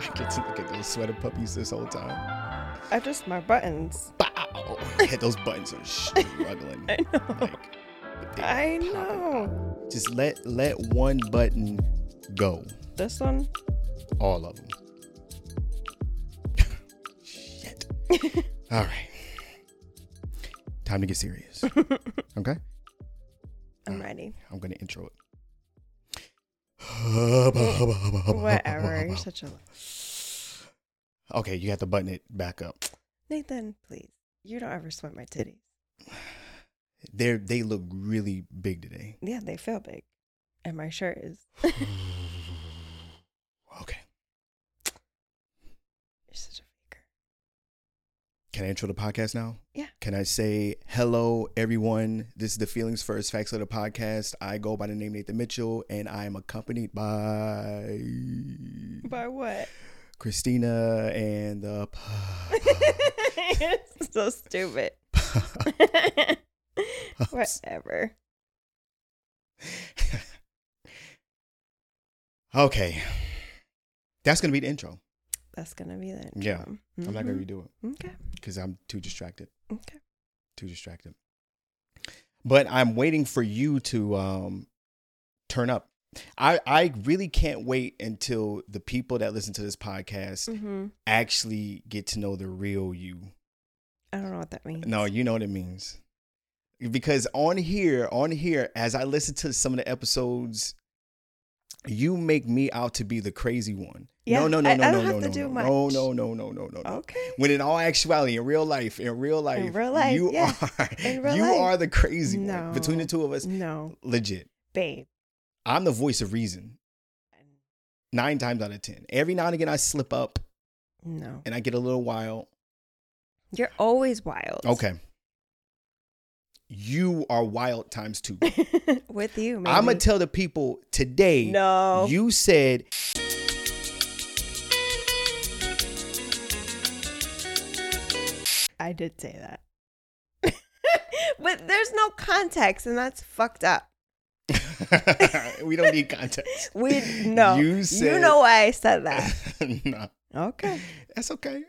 I get to look at those sweater puppies this whole time. I just my buttons. Bow! Hit those buttons are struggling. I know. Like, I know. Just let let one button go. This one. All of them. Shit. All right. Time to get serious. Okay. I'm ready. I'm gonna intro it. Whatever. You're such a Okay, you have to button it back up. Nathan. Please. You don't ever sweat my titties. They they look really big today. Yeah, they feel big, and my shirt is. Okay. You're such a faker. Can I intro the podcast now? Yeah. Can I say hello, everyone? This is the Feelings First Facts of the podcast. I go by the name Nathan Mitchell, and I am accompanied by By what? Cristina and the. it's so stupid. Whatever. okay, that's gonna be the intro. That's gonna be that. Yeah, intro. I'm not gonna Mhm. redo it Okay. because I'm too distracted. Okay. Too distracted. But I'm waiting for you to um, turn up. I I really can't wait until the people that listen to this podcast hmm actually get to know the real you. I don't know what that means. No, you know what it means. Because on here, on here, as I listen to some of the episodes, you make me out to be the crazy one. Yeah, no, no, no, I- no, I no, don't no, have to no, do no, much. no, no, no, no, no, no, no. Okay. When in all actuality, in real life, in real life, real life, you yeah. are In real you life. are the crazy one. Between the two of us, No, legit. babe. I'm the voice of reason. Nine times out of ten. Every now and again, I slip up No. and I get a little wild. You're always wild. Okay. You are wild times two. With you, maybe. I'm gonna tell the people today. No. You said I did say that. but there's no context, and that's fucked up. we don't need context. We no. You You, know why I said that. no, Okay. that's okay.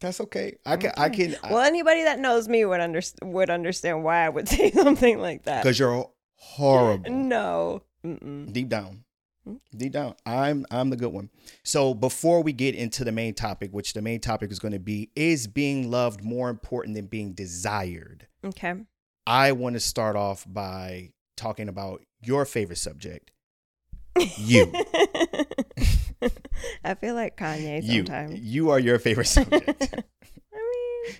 That's okay. I can. I Okay. can. Well, anybody that knows me would under, would understand why I would say something like that. Because you're horrible. No. Mm-mm. Deep down. Hmm? Deep down. I'm I'm the good one. So before we get into the main topic, which the main topic is going to be is being loved more important than being desired? Okay. I want to start off by talking about your favorite subject. You. I feel like Kanye You. sometimes. You are your favorite subject.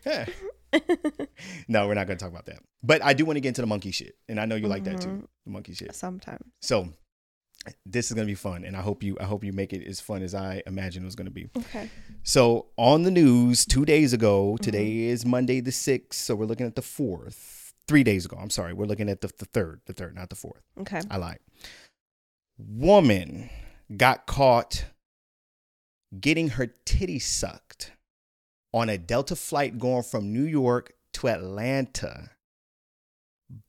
I mean, no, we're not going to talk about that. But I do want to get into the monkey shit. And I know you like that too. Mhm. The monkey shit. sometimes. So this is going to be fun and I hope you I hope you make it as fun as I imagine it was going to be. Okay. So on the news 2 days ago, Mm-hmm. today is Monday the 6th, so we're looking at the 4th. 3 days ago, I'm sorry. We're looking at the, the 3rd, the 3rd, not the 4th. Okay. I lied. Woman got caught getting her titty sucked on a Delta flight going from New York to Atlanta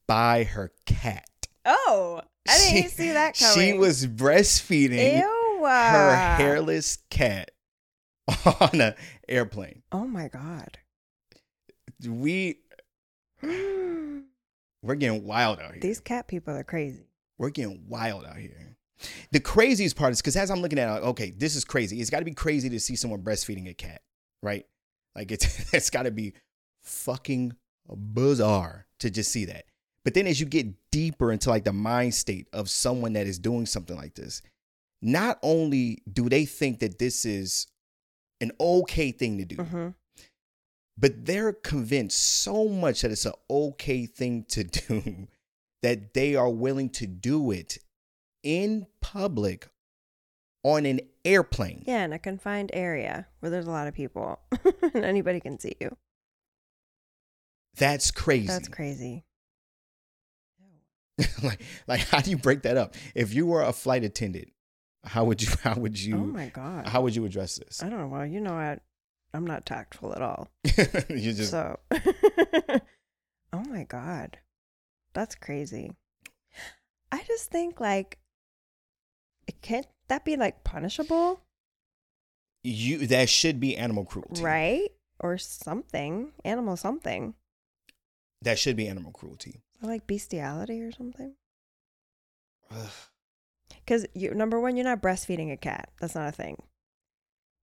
by her cat. Oh, I didn't She- see that coming. She was breastfeeding Ew. her uh, hairless cat on an airplane. Oh my god. We we're getting wild out here. These cat people are crazy. we're getting wild out here. The craziest part is because as I'm looking at it, like, okay, this is crazy. It's got to be crazy to see someone breastfeeding a cat, right? Like it's it's got to be fucking bizarre to just see that. But then as you get deeper into like the mind state of someone that is doing something like this, not only do they think that this is an okay thing to do, Mhm. but they're convinced so much that it's an okay thing to do that they are willing to do it in public on an airplane. Yeah, in a confined area where there's a lot of people and anybody can see you. That's crazy. That's crazy. like like how do you break that up? If you were a flight attendant, how would you how would you oh my god. how would you address this? I don't know. Well, you know, I, I'm not tactful at all. you just so, Oh my God. That's crazy. I just think like can't that be like punishable? You that should be animal cruelty. Right? Or something. Animal something. That should be animal cruelty. Or like bestiality or something. Because you number one, you're not breastfeeding a cat. That's not a thing.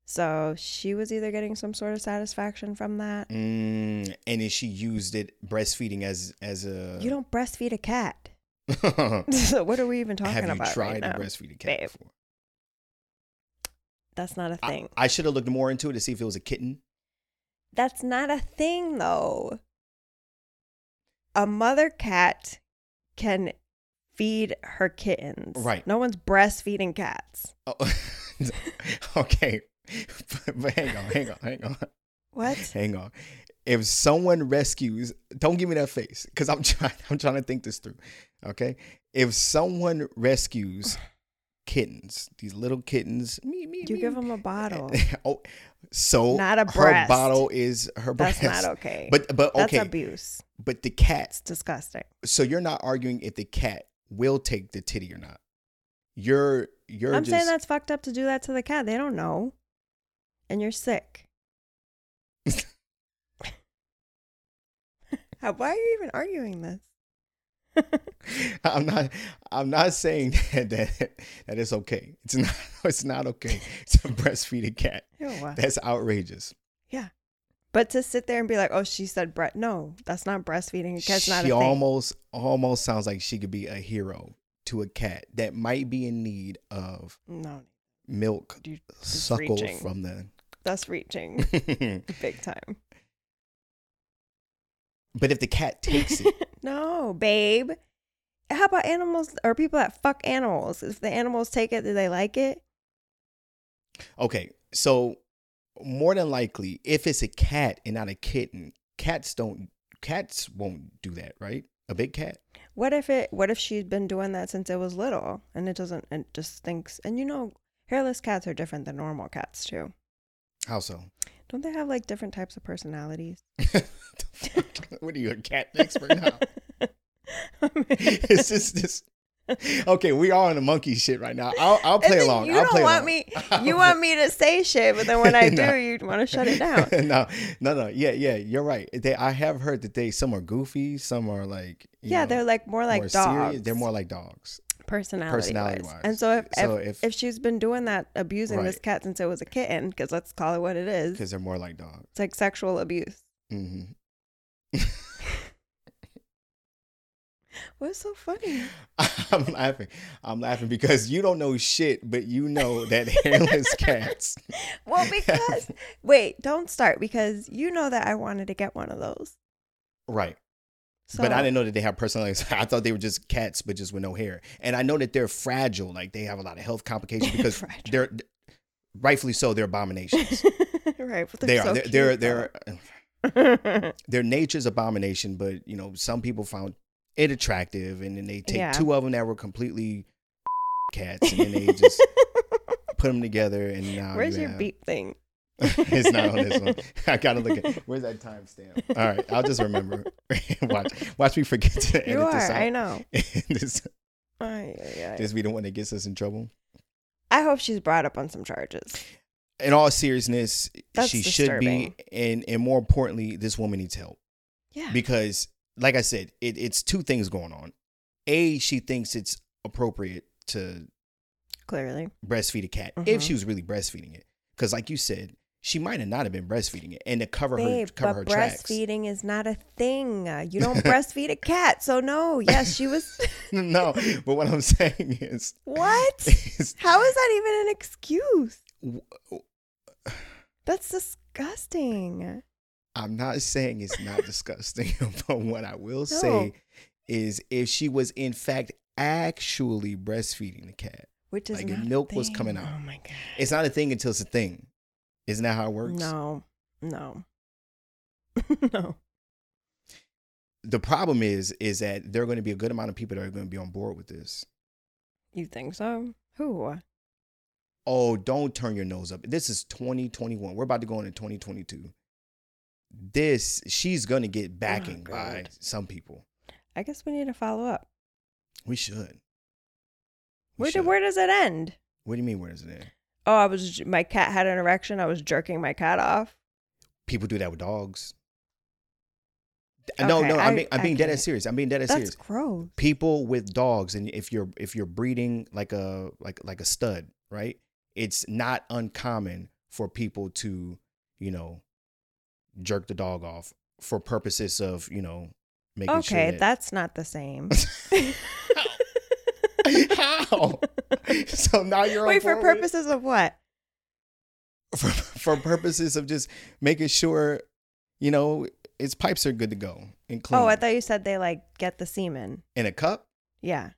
So she was either getting some sort of satisfaction from that. Mm, and then she used it breastfeeding as as a. You don't breastfeed a cat. so what are we even talking Have you about tried right to now? breastfeed a cat babe. before? That's not a thing. I should have looked more into it to see if it was a kitten. That's not a thing though. A mother cat can feed her kittens. Right. No one's breastfeeding cats. Oh, okay, but, but hang on, hang on, hang on, What? hang on. If someone rescues, don't give me that face, because I'm trying. I'm trying to think this through. Okay, if someone rescues kittens, these little kittens, me, me, You me, give them a bottle. Eh, eh, oh, so Not a her breast. bottle is her breast. That's not okay. But but okay, That's abuse. but the cat. It's disgusting. So you're not arguing if the cat will take the titty or not. You're you're I'm just saying that's fucked up to do that to the cat. They don't know. And you're sick. How, why are you even arguing this? I'm not I'm not saying that, that that it's okay. It's not it's not okay to breastfeed a cat. Ew, uh, That's outrageous. yeah. But to sit there and be like, oh, she said breast. No, that's not breastfeeding. A cat's not a she almost almost sounds like she could be a hero to a cat that might be in need of no, milk suckle reaching. from the that's reaching big time. But if the cat takes it, no, babe. How about animals or people that fuck animals? If the animals take it, do they like it? okay, so more than likely, if it's a cat and not a kitten, cats don't cats won't do that, right? A big cat? What if it? What if she's been doing that since it was little, and it doesn't? It just thinks. And you know, hairless cats are different than normal cats too. How so? Don't they have like different types of personalities? what are you, a cat expert now? It's just this. Okay, we are on the monkey shit right now. I'll, I'll play along. You I'll don't play want along. me. You want me to say shit, but then when I do, you want to shut it down. no, no, no. Yeah, yeah. You're right. They, I have heard that they some are goofy, some are like. Yeah, know, they're like more like more dogs. serious. They're more like dogs. Personality, personality wise. wise. And so if So if, if- if she's been doing that, abusing this cat since it was a kitten, because let's call it what it is, because they're more like dogs. it's like sexual abuse. hmm What's so funny? I'm laughing. I'm laughing because you don't know shit, but you know that hairless cats. Well, because wait, don't start because you know that I wanted to get one of those. Right. So, but I didn't know that they have personalities. I thought they were just cats, but just with no hair. And I know that they're fragile. Like they have a lot of health complications because they're rightfully so. They're abominations. right, but they they're so they're cute, they're, they're their nature's abomination. But you know, some people found it attractive, and then they take Yeah. two of them that were completely cats, and then they just put them together. And now Where's you your have- beep thing? it's not on this one. I gotta look at where's that timestamp. All right, I'll just remember. watch, watch me forget to edit You this are. out. I know. this, Ay, ay, ay. this be the one that gets us in trouble. I hope she's brought up on some charges. In all seriousness, That's she should be, and and more importantly, this woman needs help Yeah. because, like I said, it, it's two things going on. A, she thinks it's appropriate to Clearly. breastfeed a cat if Mhm. she was really breastfeeding it, because like you said, she might have not have been breastfeeding it, and to cover her Babe, cover but her tracks. breastfeeding is not a thing. Uh, You don't breastfeed a cat. So, no. Yes, she was. no, but what I'm saying is, what? is How is that even an excuse? That's disgusting. I'm not saying it's not disgusting, but what I will say is if she was in fact actually breastfeeding the cat, Which is Like, if not a milk was coming out. Oh my god. it's not a thing until it's a thing. Isn't that how it works? No. No. no. The problem is, is that there are going to be a good amount of people that are going to be on board with this. You think so? Who? Oh, don't turn your nose up. This is 2021. We're about to go into 2022. this she's gonna get oh backing by Oh, God. some people. I guess we need to follow up. We should. We Where, do, where does it end? What do you mean? where does it? End? Oh, I was my cat had an erection. I was jerking my cat off. People do that with dogs. no, Okay, no, I'm I- being, I'm I being dead can't. serious. I'm being dead That's serious. gross. People with dogs, and if you're if you're breeding like a like like a stud, right? It's not uncommon for people to, you know, jerk the dog off for purposes of you know making sure Okay, that that's not the same. How? so now you're on Wait, for board with it? purposes of what? for, for purposes of just making sure, you know, its pipes are good to go and clean. Oh, I thought you said they like get the semen. in a cup, Yeah.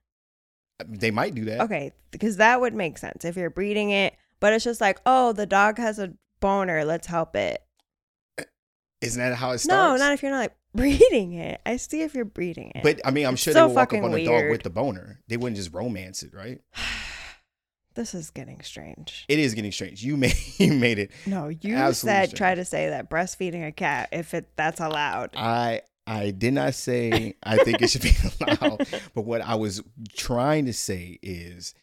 Uh, they might do that. Okay, because that would make sense if you're breeding it. But it's just like, oh, the dog has a boner. Let's help it. Isn't that how it starts? No, not if you're not like breeding it. I see if you're breeding it. But I mean, I'm It's sure so they would walk up on a dog with the boner. They wouldn't just romance it, right? this is getting strange. It is getting strange. You made you made it. No, you said try to say that breastfeeding a cat if it that's allowed. I I did not say I think it should be allowed, but what I was trying to say is,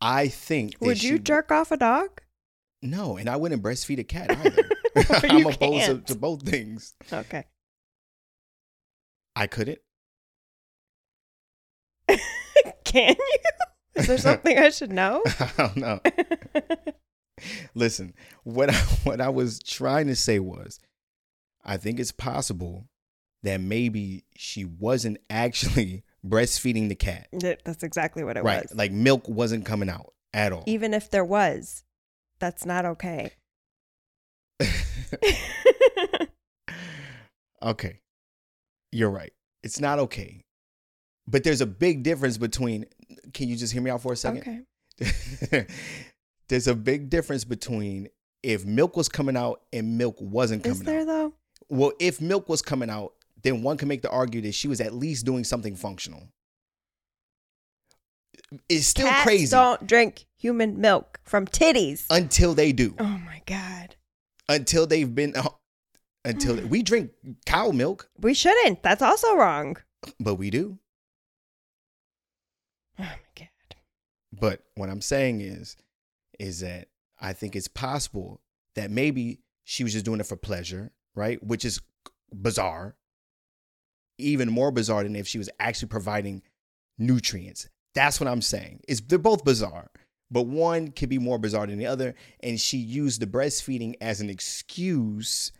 I think Would you should- jerk off a dog? No, and I wouldn't breastfeed a cat either. I'm opposed to, to both things. Okay. I couldn't. Can you? Is there something I should know? I don't know. Listen, what I, what I was trying to say was, I think it's possible that maybe she wasn't actually breastfeeding the cat. That's exactly what it right, was. like milk wasn't coming out at all. Even if there was, that's not okay. okay, you're right. It's not okay, but there's a big difference between. Can you just hear me out for a second? okay. there's a big difference between if milk was coming out and milk wasn't coming out. Is there out. though? Well, if milk was coming out, then one can make the argument that she was at least doing something functional. It's still Cats crazy Don't drink human milk from titties. until they do. oh my god. Until they've been uh, until we drink cow milk, We shouldn't. That's also wrong. but we do. Oh my god. But what I'm saying is, is that I think it's possible that maybe she was just doing it for pleasure, right? Which is bizarre. Even more bizarre than if she was actually providing nutrients. That's what I'm saying. It's they're both bizarre, but one could be more bizarre than the other. And she used the breastfeeding as an excuse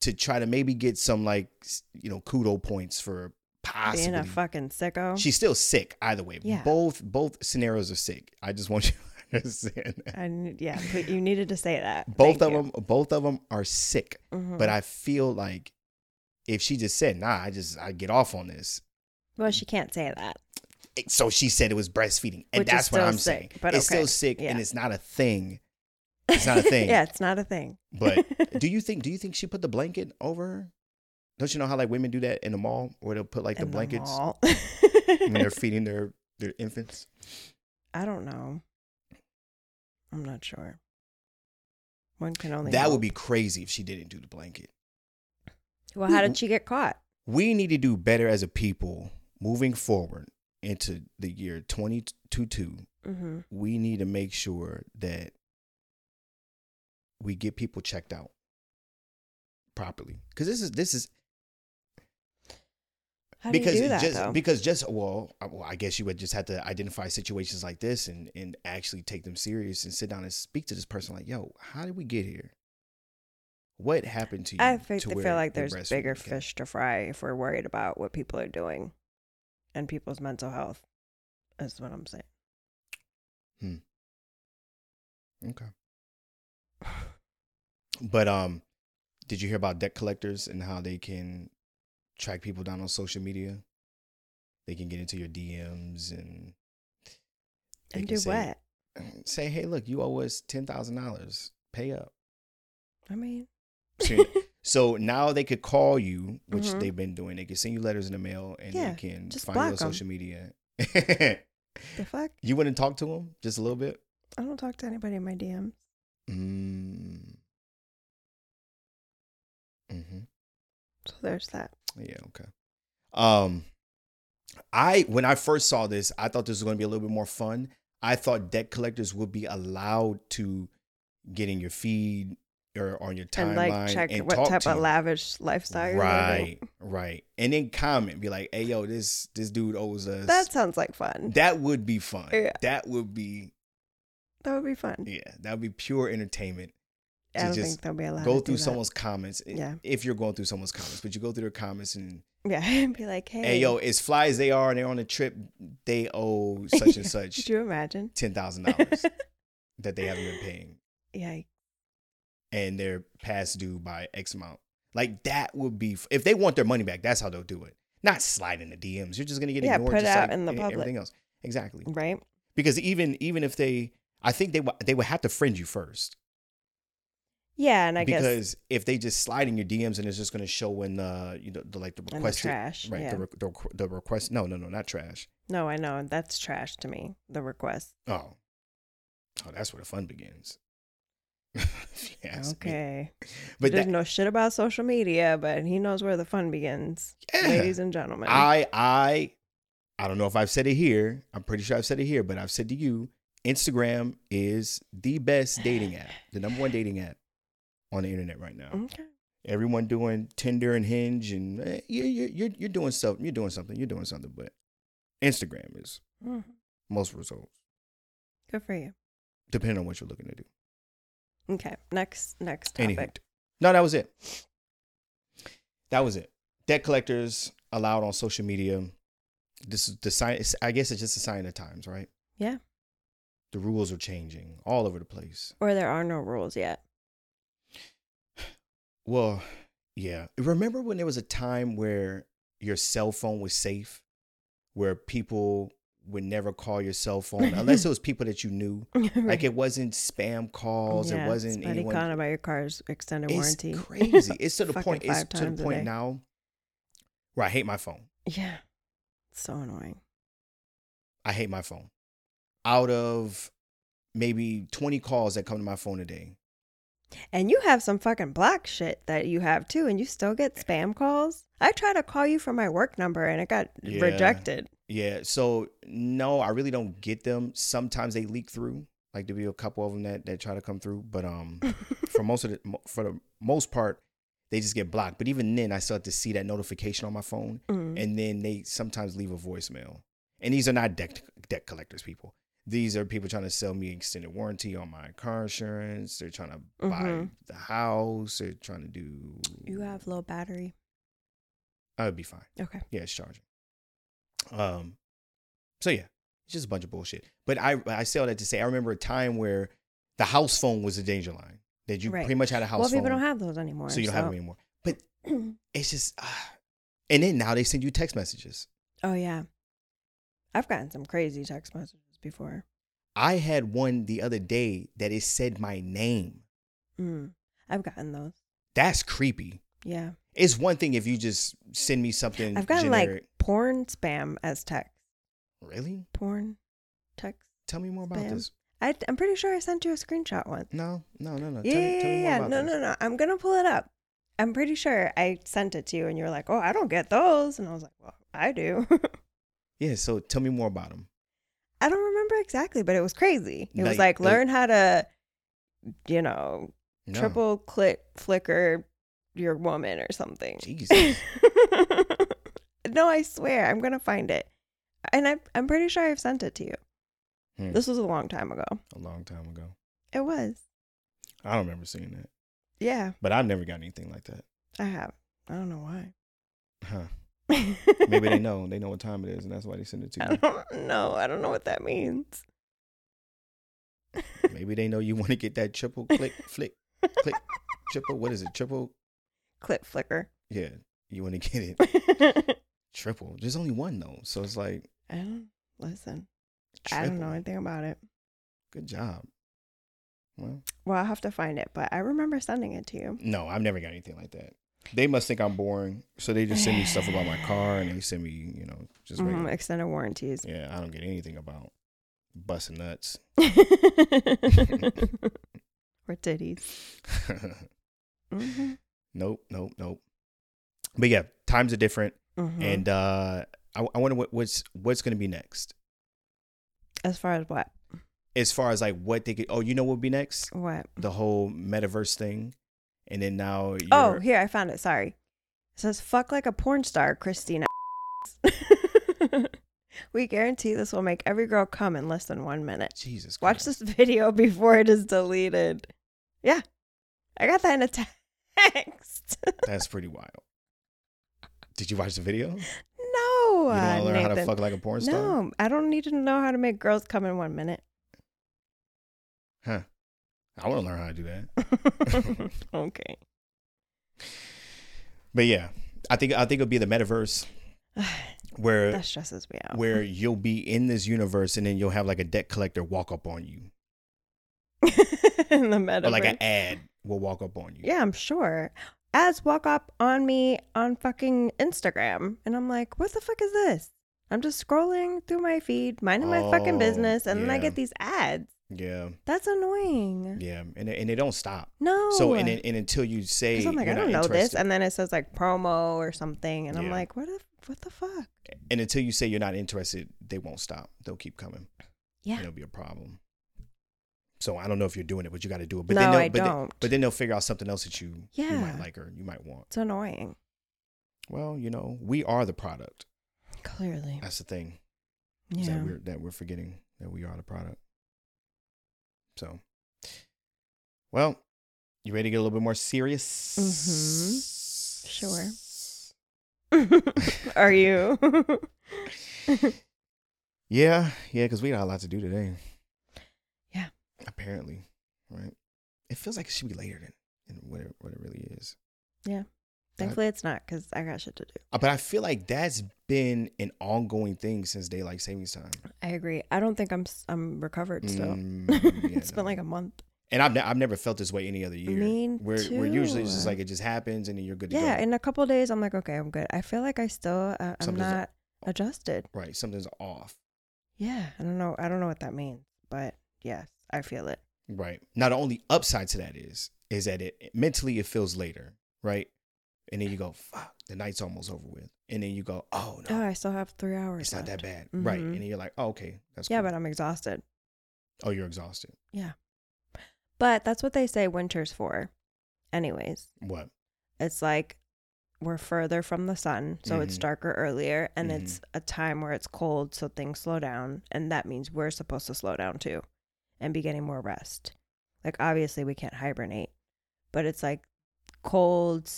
to try to maybe get some like you know kudo points for possibly Being a fucking sicko. She's still sick either way. Yeah. Both both scenarios are sick. I just want you to understand that. I yeah, but you needed to say that. Both Thank of you. them both of them are sick. Mhm. But I feel like if she just said, "Nah, I just I get off on this." well, she can't say that. It- So she said it was breastfeeding. And Which that's what I'm sick, saying. but it's okay. still sick and it's not a thing. It's not a thing. yeah, it's not a thing. But do you think do you think she put the blanket over her? Don't you know how like women do that in the mall where they'll put like the In blankets mall. when they're feeding their their infants? I don't know. I'm not sure. One can only. That would be crazy if she didn't do the blanket. Well, how did she get caught? we need to do better as a people moving forward into the year 2022 Mm-hmm. we need to make sure that we get people checked out properly because this is this is How because do do that just though? because just well I, well I guess you would just have to identify situations like this and and actually take them serious and sit down and speak to this person like yo how did we get here what happened to you I think they feel like there's bigger fish to fry if we're worried about what people are doing and people's mental health. Is what I'm saying. Hmm. okay But um, did you hear about debt collectors and how they can track people down on social media? They can get into your DMs and they And do say, what? Say, hey, look, you owe us ten thousand dollars. Pay up. I mean, So, now they could call you, which Mhm. they've been doing. They can send you letters in the mail, and Yeah, they can just find you on block 'em. social media. the fuck? you wouldn't talk to them just a little bit. I don't talk to anybody in my DMs. Mm. Mm-hmm. So there's that. Yeah, okay. Um I when I first saw this, I thought this was going to be a little bit more fun. I thought debt collectors would be allowed to get in your feed or on your timeline And like check and what type of you. lavish lifestyle you're Right, right. And then comment, be like, "Hey, yo, this this dude owes us." That sounds like fun. that would be fun. Yeah. That would be That would be fun. yeah. That would be pure entertainment. I don't just think they'll be allowed go through someone's comments. Eh, yeah. If you're going through someone's comments, but you go through their comments and Yeah, and be like, hey, hey, yo, as fly as they are and they're on a trip, they owe such and such Could you imagine? ten thousand dollars that they haven't been paying, Yeah, and they're past due by X amount. Like that would be if they want their money back. That's how they'll do it. Not slide in the DMs. You're just gonna get Yeah, ignored. put just out like in the public. Everything else, exactly. right. Because even even if they, I think they would they would have to friend you first. Yeah, and I guess because if they just slide in your DMs and it's just gonna show in the you know the like the request trash. right yeah. the, the the request no no no not trash no, I know that's trash to me. The request. oh oh that's where the fun begins. Ask me. okay. but There's that, no shit about social media, but he knows where the fun begins, Yeah. ladies and gentlemen. I I I don't know if I've said it here. I'm pretty sure I've said it here, but I've said to you, Instagram is the best dating app, the number one dating app on the internet right now. okay. Everyone doing Tinder and Hinge, and eh, you you you're you're doing stuff. You're doing something. You're doing something, but Instagram is Mhm. most results, Good for you. depending on what you're looking to do. Okay. Next next topic. Anywho, no, that was it. That was it. Debt collectors allowed on social media. This is the sign. I guess it's just a sign of times, right? Yeah. The rules are changing all over the place. Or there are no rules yet. Well, yeah. Remember when there was a time where your cell phone was safe, where people would never call your cell phone unless it was people that you knew. Like it wasn't spam calls. yeah, it wasn't Spuddy anyone. con about your car's extended It's warranty. crazy. It's to the point. It's to the point now where I hate my phone. Yeah. it's So annoying. I hate my phone. Out of maybe 20 calls that come to my phone a day. And you have some fucking black shit that you have too, and you still get spam calls. I tried to call you from my work number and it got Yeah. rejected. Yeah. So no, I really don't get them. Sometimes they leak through. Like there'll be a couple of them that, that try to come through. But um for most of the for the most part, they just get blocked. But even then I still have to see that notification on my phone. Mm. And then they sometimes leave a voicemail. And these are not debt debt collectors people. These are people trying to sell me extended warranty on my car insurance. They're trying to buy Mhm. the house. They're trying to do You have low battery. I would be fine. Okay. Yeah, it's charging. Um, so yeah, it's just a bunch of bullshit. But I I say all that to say I remember a time where the house phone was a danger line that you Right. pretty much had a house well, phone, people don't have those anymore. so you don't have them anymore. But it's just, ah. and then now they send you text messages. oh yeah, I've gotten some crazy text messages before. I had one the other day that it said my name. Mm. I've gotten those. That's creepy. Yeah, It's one thing if you just send me something. I've gotten generic. like porn spam as text. really. Porn text. Tell me more about Spam. this. I, I'm pretty sure I sent you a screenshot once. No, no, no, no. Yeah, tell, yeah, tell me more yeah. about No, this. no, no. I'm gonna pull it up. I'm pretty sure I sent it to you, and you were like, "Oh, I don't get those," and I was like, "Well, I do." Yeah, so tell me more about them. I don't remember exactly, but it was crazy. It was Like, uh, learn how to, you know, No. triple click flicker your woman or something. Jesus. no, I swear, I'm gonna find it, and I I'm pretty sure I've sent it to you. Hmm. This was a long time ago. a long time ago. It was. I don't remember seeing that, Yeah, but I've never got anything like that. I have. I don't know why. Huh? Maybe they know. They know what time it is, and that's why they send it to you. I don't know. I don't know what that means. Maybe they know you want to get that triple click flick click triple. What is it? Triple? Clip flicker. Yeah, you want to get it triple. There's only one though, so it's like I don't listen. triple. I don't know anything about it. Good job. Well, Well, I'll have to find it, but I remember sending it to you. no, I've never got anything like that. They must think I'm boring, so they just send me stuff about my car, and they send me, you know, just Mhm, regular. extended warranties. Yeah, I don't get anything about busting nuts. or titties. hmm Nope, nope, nope. But yeah, times are different, Mhm. and uh, I, I wonder what, what's what's gonna be next as far as what? as far as like what they could. Oh, you know what would be next? What? The whole metaverse thing, and then now. You're, Oh, here I found it. Sorry. It says fuck like a porn star, Cristina. we guarantee this will make every girl come in less than one minute. Jesus. Watch this video before it is deleted. Yeah. I got that in a text. That's pretty wild. Did you watch the video? You no. don't uh, want to learn how to fuck like a porn star? No, I don't need to know how to make girls come in one minute. Huh. I want to learn how to do that. okay. But yeah, I think I think it'll be the metaverse where that stresses me out. where you'll be in this universe and then you'll have like a debt collector walk up on you, in the metaverse. or like an ad will walk up on you. Yeah, I'm sure. Ads walk up on me on fucking Instagram, and I'm like, what the fuck is this? I'm just scrolling through my feed, minding my fucking Oh, business, and then I get these ads. Yeah, That's annoying. yeah, and they, and they don't stop. No. So and and until you say, I'm like, I don't know this, and then it says like promo or something, and I'm like, what? The, what the fuck? and until you say you're not interested, they won't stop. They'll keep coming. Yeah. and it'll be a problem. So I don't know if you're doing it, but you got to do it. But No, then they'll, I but don't. but then they'll figure out something else that you you Yeah. might like or you might want. It's annoying. Well, you know, we are the product. Clearly. That's the thing. Yeah. that we're that we're forgetting that we are the product. So, well, you ready to get a little bit more serious? Mm-hmm. Sure. Are you? Yeah, yeah, because we got a lot to do today. Yeah. Apparently, right? It feels like it should be later than, than what it, what it really is. Thankfully, it's not because I got shit to do. Uh, But I feel like that's been an ongoing thing since daylight savings time. I agree. I don't think I'm I'm recovered still. Mm, yeah, it's been like a month. And I've, ne- I've never felt this way any other year. Me We're usually just like it just happens and then you're good to Yeah, go. in a couple days, I'm like, okay, I'm good. I feel like I still, uh, I'm Something's- not adjusted. right. Something's off. Yeah, I don't know. I don't know what that means, but yes, I feel it. Right. Now the only upside to that is is that it mentally it feels later, right? And then you go, fuck, the night's almost over with. And then you go, oh no, Oh, I still have three hours. it's not that bad. Right. Mhm. And then you're like, oh, okay, that's Yeah, cool. but I'm exhausted. oh, you're exhausted. Yeah, but that's what they say winter's for. Anyways, What? it's like we're further from the sun, so it's Mhm. darker earlier, and Mm-hmm. it's a time where it's cold, so things slow down, and that means we're supposed to slow down too, and be getting more rest. Like obviously we can't hibernate, but it's like cold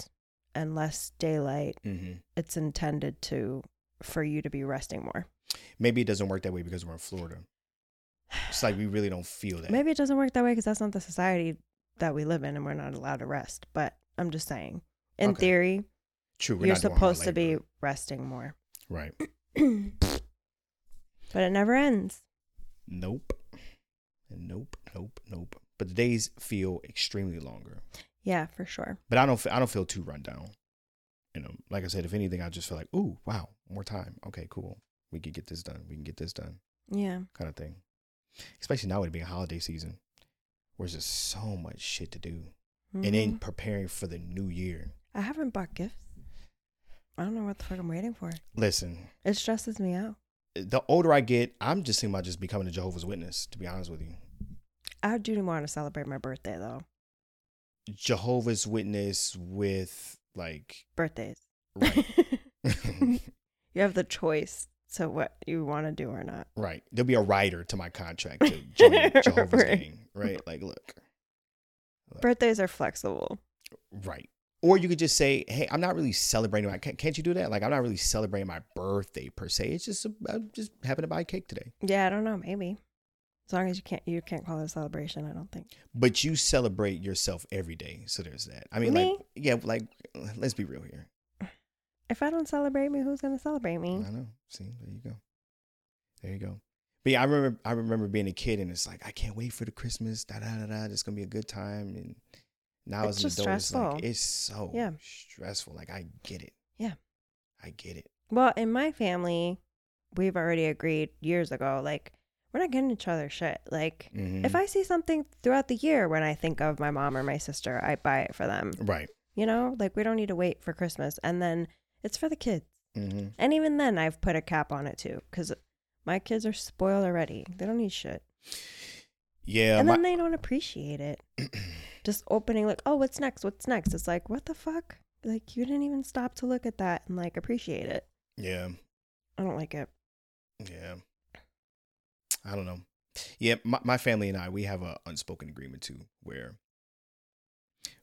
and less daylight. hmm It's intended to for you to be resting more. Maybe it doesn't work that way because we're in Florida. It's like we really don't feel that. Maybe it doesn't work that way because that's not the society that we live in, and we're not allowed to rest. But I'm just saying, in Okay. theory, True. We're you're supposed to be resting more. right. but it never ends. Nope. Nope. Nope. Nope. But the days feel extremely longer. Yeah, for sure. But I don't. I don't feel too run down. You know, like I said, if anything, I just feel like, ooh, wow, more time. Okay, cool. We can get this done. We can get this done. Yeah. Kind of thing. Especially now with it being holiday season, where there's just so much shit to do, and then Mhm. preparing for the new year. I haven't bought gifts. I don't know what the fuck I'm waiting for. Listen, It stresses me out. the older I get, I'm just thinking about just becoming a Jehovah's Witness. To be honest with you, I do want to celebrate my birthday though. Jehovah's Witness with like Birthdays. right, you have the choice to what you want to do or not. right. There'll be a rider to my contract to join Jehovah's Right. gang. Right, like look, Birthdays are flexible. right. Or you could just say, "Hey, I'm not really celebrating my. Can't, can't you do that? Like, I'm not really celebrating my birthday per se. It's just I'm just having to buy a cake today. Yeah, I don't know. Maybe as long as you can't, you can't call it a celebration. I don't think. But you celebrate yourself every day, so there's that. I mean, Me? like, yeah, like, let's be real here. If I don't celebrate me, who's gonna celebrate me? I know. See, there you go. There you go. But yeah, I remember I remember being a kid and it's like I can't wait for the Christmas. Da da da da. It's gonna be a good time. And now It's as an just adult, it's stressful. like it's so Yeah. stressful. Like I get it. Yeah. I get it. Well, in my family, we've already agreed years ago. Like, we're not getting each other shit. Like, Mhm. if I see something throughout the year when I think of my mom or my sister, I buy it for them. right, You know, like we don't need to wait for Christmas. And then it's for the kids. hmm And even then, I've put a cap on it too because my kids are spoiled already. They don't need shit. Yeah, and my, then they don't appreciate it. Just opening, like, oh, what's next? What's next? It's like, what the fuck? Like, you didn't even stop to look at that and like appreciate it. yeah, I don't like it. yeah. I don't know. Yeah, my, my family and I, we have a unspoken agreement too, where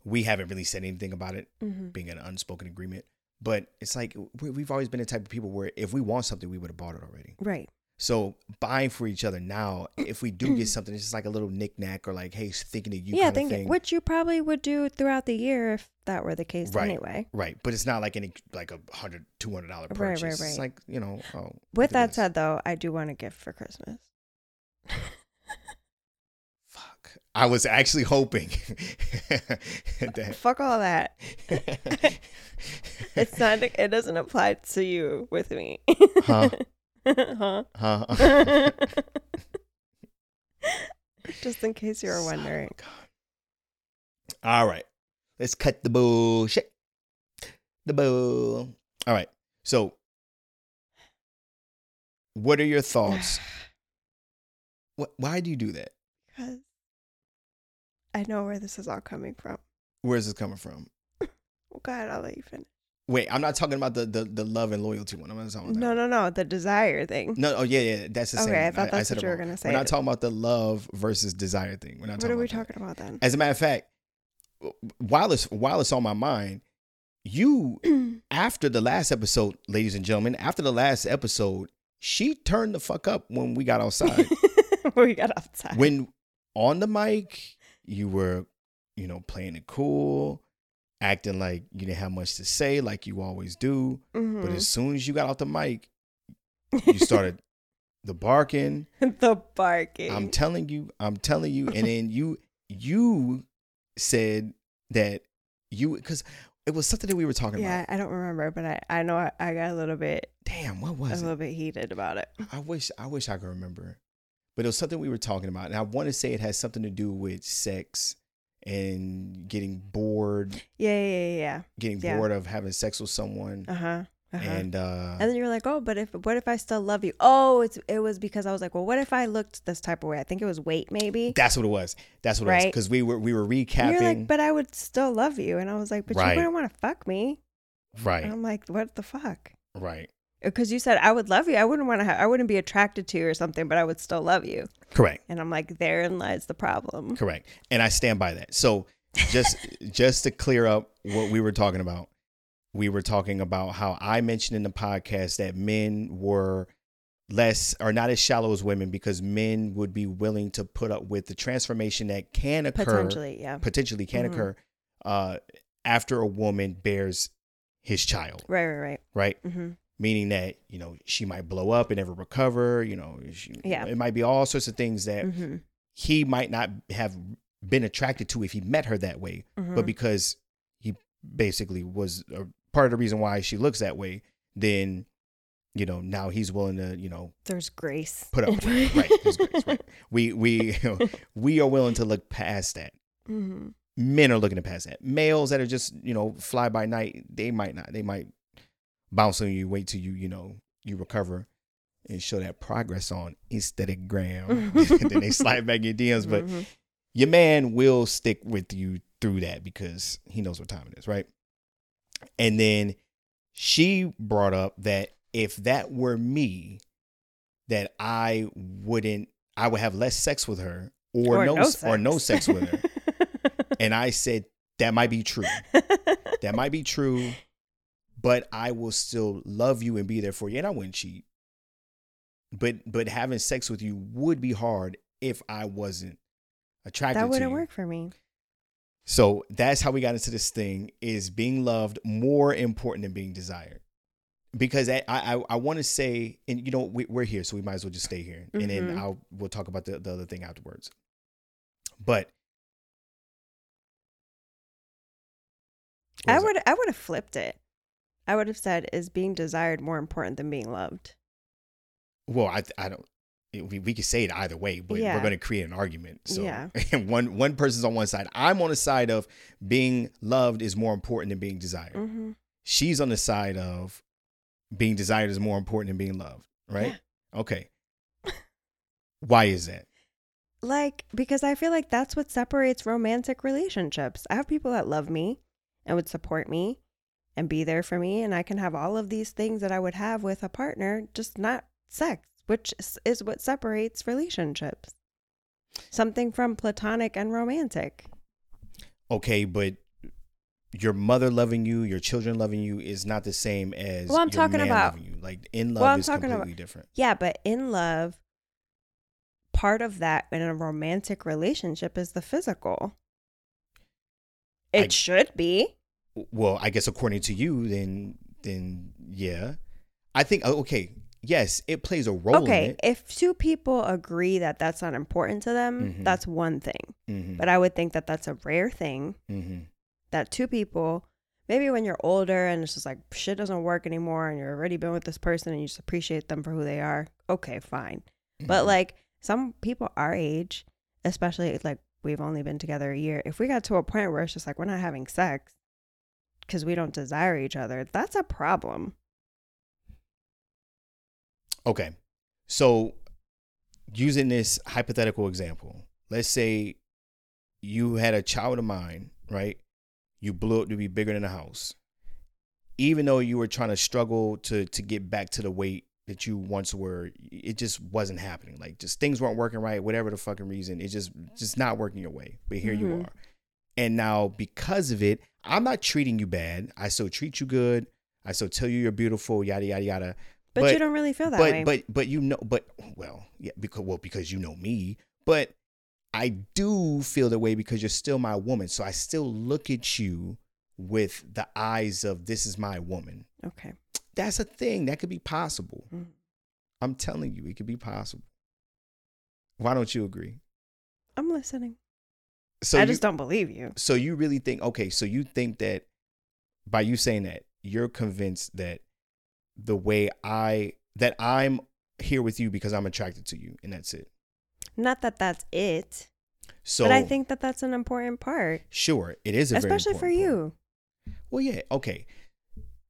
we haven't really said anything about it Mm-hmm. being an unspoken agreement. But it's like we, we've always been the type of people where if we want something, we would have bought it already. Right. So buying for each other now, if we do get something, it's just like a little knickknack or like, hey, thinking of you yeah, kind think of which you probably would do throughout the year if that were the case Right. anyway. Right, but it's not like any like a hundred, two hundred dollar purchase. Right, right, purchase. It's right. like you know. Oh, With that this. said, though, I do want a gift for Christmas. Fuck. I was actually hoping that. Fuck all that. It's not. It doesn't apply to you with me. Huh? huh? huh? Just in case you were Son of a wondering. All right, let's cut the bullshit. The bull. All right. So, what are your thoughts? What, why do you do that? Because I know where this is all coming from. Where is this coming from? Oh God, I'll let you finish. Wait, I'm not talking about the the, the love and loyalty one. I'm not talking about that. No, no, no. The desire thing. No, oh yeah, yeah, that's the same. Okay, I thought that's said what you were gonna say. We're not talking about the love versus desire thing. We're not What are we about that. talking about then? As a matter of fact, while it's while it's on my mind, you after the last episode, ladies and gentlemen, after the last episode, she turned the fuck up when we got outside. we got outside. when on the mic, you were, you know, playing it cool, acting like you didn't have much to say, like you always do. But Mhm. as soon as you got off the mic, you started the barking. the barking. I'm telling you, I'm telling you, and then you you said that you because it was something that we were talking yeah, about. Yeah, I don't remember, but I, I know I, I got a little bit Damn, what was a was little bit heated about it. I wish I wish I could remember, but it was something we were talking about, and I want to say it has something to do with sex and getting bored, Yeah, yeah, yeah. getting Yeah. bored of having sex with someone, Uh huh. Uh-huh. and uh, And then you're like, oh, but if what if I still love you? Oh, it's it was because I was like, well, what if I looked this type of way? I think it was weight, maybe. that's what it was. That's what it was because we were we were And recapping. you're like, but I would still love you, and I was like, but Right. you wouldn't want to fuck me. right, And I'm like, what the fuck? right, Because you said I would love you. I wouldn't want to. Ha- I wouldn't be attracted to you or something, but I would still love you. correct. And I'm like, therein lies the problem. Correct. And I stand by that. So just just to clear up what we were talking about, we were talking about how I mentioned in the podcast that men were less or not as shallow as women because men would be willing to put up with the transformation that can occur Potentially, yeah. potentially can Mhm. occur uh, after a woman bears his child, Right, right, right. right? Mm-hmm. Meaning that you know she might blow up and never recover. You know, she, Yeah. it might be all sorts of things that Mm-hmm. he might not have been attracted to if he met her that way, Mm-hmm. but because he basically was a part of the reason why she looks that way, then you know now he's willing to you know there's grace. put up with it. right. there's grace, right. We we we are willing to look past that. Mm-hmm. Men are looking to pass that. Males that are just you know fly by night, they might not. They might bounce on you, wait till you you know you recover. And show that progress on Instagram. then they slide back in your DMs. But Mm-hmm. your man will stick with you through that because he knows what time it is, right? And then she brought up that if that were me, that I wouldn't, I would have less sex with her or, no, or no sex with her. And I said that might be true. That might be true, but I will still love you and be there for you, and I wouldn't cheat. But but having sex with you would be hard if I wasn't attracted to you. that wouldn't work for me. So that's how we got into this thing: is being loved more important than being desired? Because I I, I want to say, and you know, we, we're here, so we might as well just stay here, and then Mhm. I'll we'll talk about the, the other thing afterwards. But I would I would have flipped it. I would have said, "Is being desired more important than being loved?" well, I I don't we, we could say it either way, but Yeah. we're going to create an argument. So Yeah. and one one person's on one side. I'm on the side of being loved is more important than being desired. hmm She's on the side of being desired is more important than being loved, right? Okay. Why is that? Like, because I feel like that's what separates romantic relationships. I have people that love me and would support me and be there for me. And I can have all of these things that I would have with a partner, just not sex, which is- what separates relationships. Something from platonic and romantic. Okay, but your mother loving you, your children loving you is not the same as Well, I'm talking about- you. Like in love Well, I'm is talking completely about- different. Yeah, but in love, part of that in a romantic relationship is the physical. It I- should be. Well, I guess according to you, then then yeah. I think oh, okay, yes, it plays a role in Okay, if two people agree that that's not important to them, Mhm. that's one thing. Mm-hmm, But I would think that that's a rare thing mm-hmm. that two people, maybe when you're older and it's just like shit doesn't work anymore and you're already been with this person and you just appreciate them for who they are, okay, fine. But Mm-hmm. like some people our age, especially like we've only been together a year, if we got to a point where it's just like we're not having sex because we don't desire each other, that's a problem. Okay. So using this hypothetical example, let's say you had a child of mine, right? You blew up to be bigger than a house. Even though you were trying to struggle to to get back to the weight that you once were, it just wasn't happening. Like just things weren't working right, whatever the fucking reason, it just just not working your way. But here you Mhm. are. And now because of it, I'm not treating you bad. I still treat you good. I still tell you you're beautiful, yada yada yada But, But- you don't really feel that but way. but but you know but well yeah because well because you know me but i do feel that way because you're still my woman so i still look at you with the eyes of this is my woman okay. that's a thing that could be possible Mhm. i'm telling you it could be possible why don't you agree I'm listening. So I you, just don't believe you. so you really think okay so you think that by you saying that you're convinced that the way i that i'm here with you because i'm attracted to you and that's it Not that that's it, so but I think that that's an important part, Sure, it is a very especially for important part. you. Well, yeah, okay.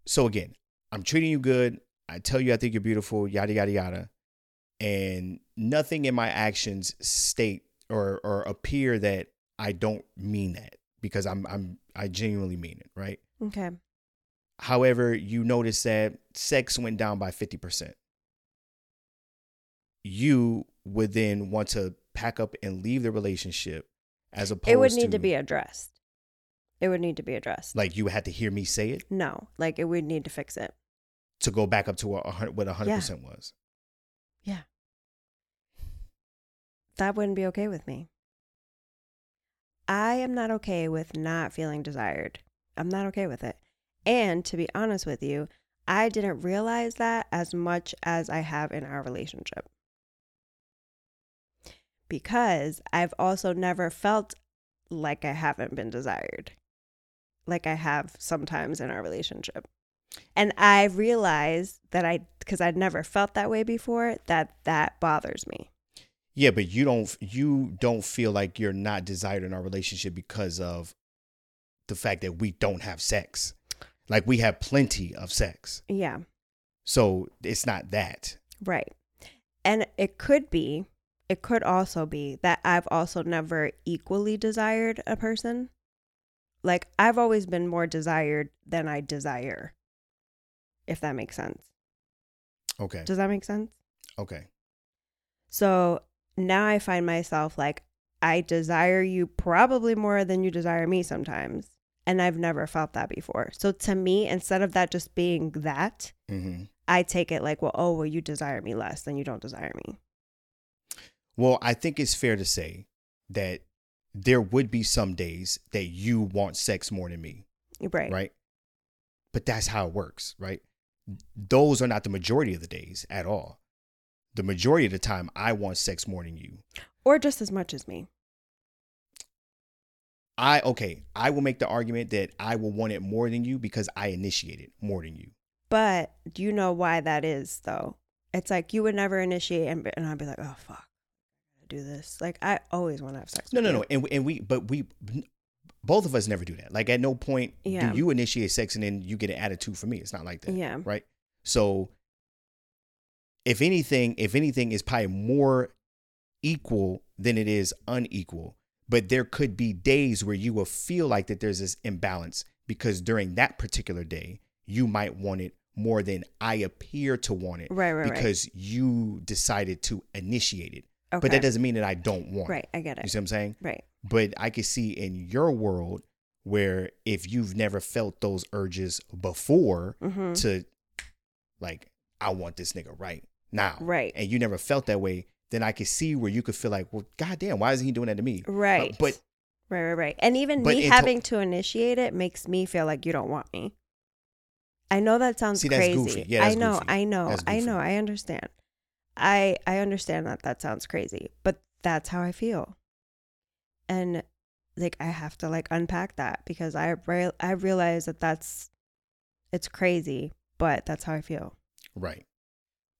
So again, I'm treating you good. I tell you I think you're beautiful, yada yada yada, and nothing in my actions state or or appear that I don't mean that because I'm I'm I genuinely mean it, right? Okay. However, you notice that sex went down by 50%. You would then want to pack up and leave the relationship as opposed It would need to be addressed. It would need to be addressed. like you had to hear me say it no, like it would need to fix it. to go back up to what a hun- what 100% was. Yeah. That wouldn't be okay with me. I am not okay with not feeling desired. I'm not okay with it. And to be honest with you, I didn't realize that as much as I have in our relationship. Because I've also never felt like I haven't been desired, like I have sometimes in our relationship. And I realized that I, because I'd never felt that way before, that that bothers me. Yeah, but you don't you don't feel like you're not desired in our relationship because of the fact that we don't have sex. Like we have plenty of sex. Yeah, So it's not that. right. And it could be, it could also be that I've also never equally desired a person. Like I've always been more desired than I desire, if that makes sense. Okay. Does that make sense? Okay. So now I find myself like, I desire you probably more than you desire me sometimes. And I've never felt that before. So to me, instead of that just being that, Mhm. I take it like, well, oh, well, you desire me less than you don't desire me. Well, I think it's fair to say that there would be some days that you want sex more than me, Right. right? But that's how it works, right? Those are not the majority of the days at all. The majority of the time, I want sex more than you. Or just as much as me. I okay, I will make the argument that I will want it more than you because I initiate it more than you. But do you know why that is, though? It's like you would never initiate, and, and I'd be like, oh fuck, do this. Like I always want to have sex. No, no, you. no. And we- and we, but we, both of us never do that. Like at no point Yeah. do you initiate sex and then you get an attitude for me. It's not like that. Yeah. Right. So, if anything, if anything, is probably more equal than it is unequal. But there could be days where you will feel like that there's this imbalance because during that particular day, you might want it more than I appear to want it Right, right, right. because you decided to initiate it. Okay. But that doesn't mean that I don't want it. Right, I get it. You see what I'm saying? Right. But I can see in your world where if you've never felt those urges before Mm-hmm. to like, I want this nigga right now. Right. And you never felt that way, then I could see where you could feel like, well, goddamn, why isn't he doing that to me? Right. but- right, right, right. And even me it to- having to initiate it makes me feel like you don't want me. I know that sounds See, that's crazy. goofy. Yeah, I know, goofy. I know, I know, I understand. I I understand that that sounds crazy, but that's how I feel. And like I have to like unpack that because I re- I realize that that's it's crazy, but that's how I feel. Right.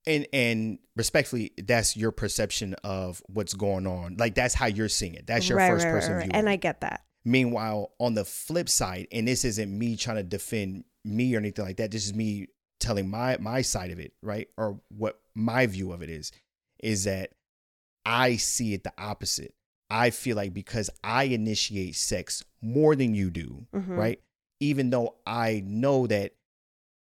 And and respectfully, that's your perception of what's going on. Like that's how you're seeing it. That's your Right, first right, person right. view. And I get that. Meanwhile, on the flip side, and this isn't me trying to defend me or anything like that. This is me telling my my side of it, right? Or what my view of it is, is that I see it the opposite. I feel like because I initiate sex more than you do, Mhm. right? Even though I know that,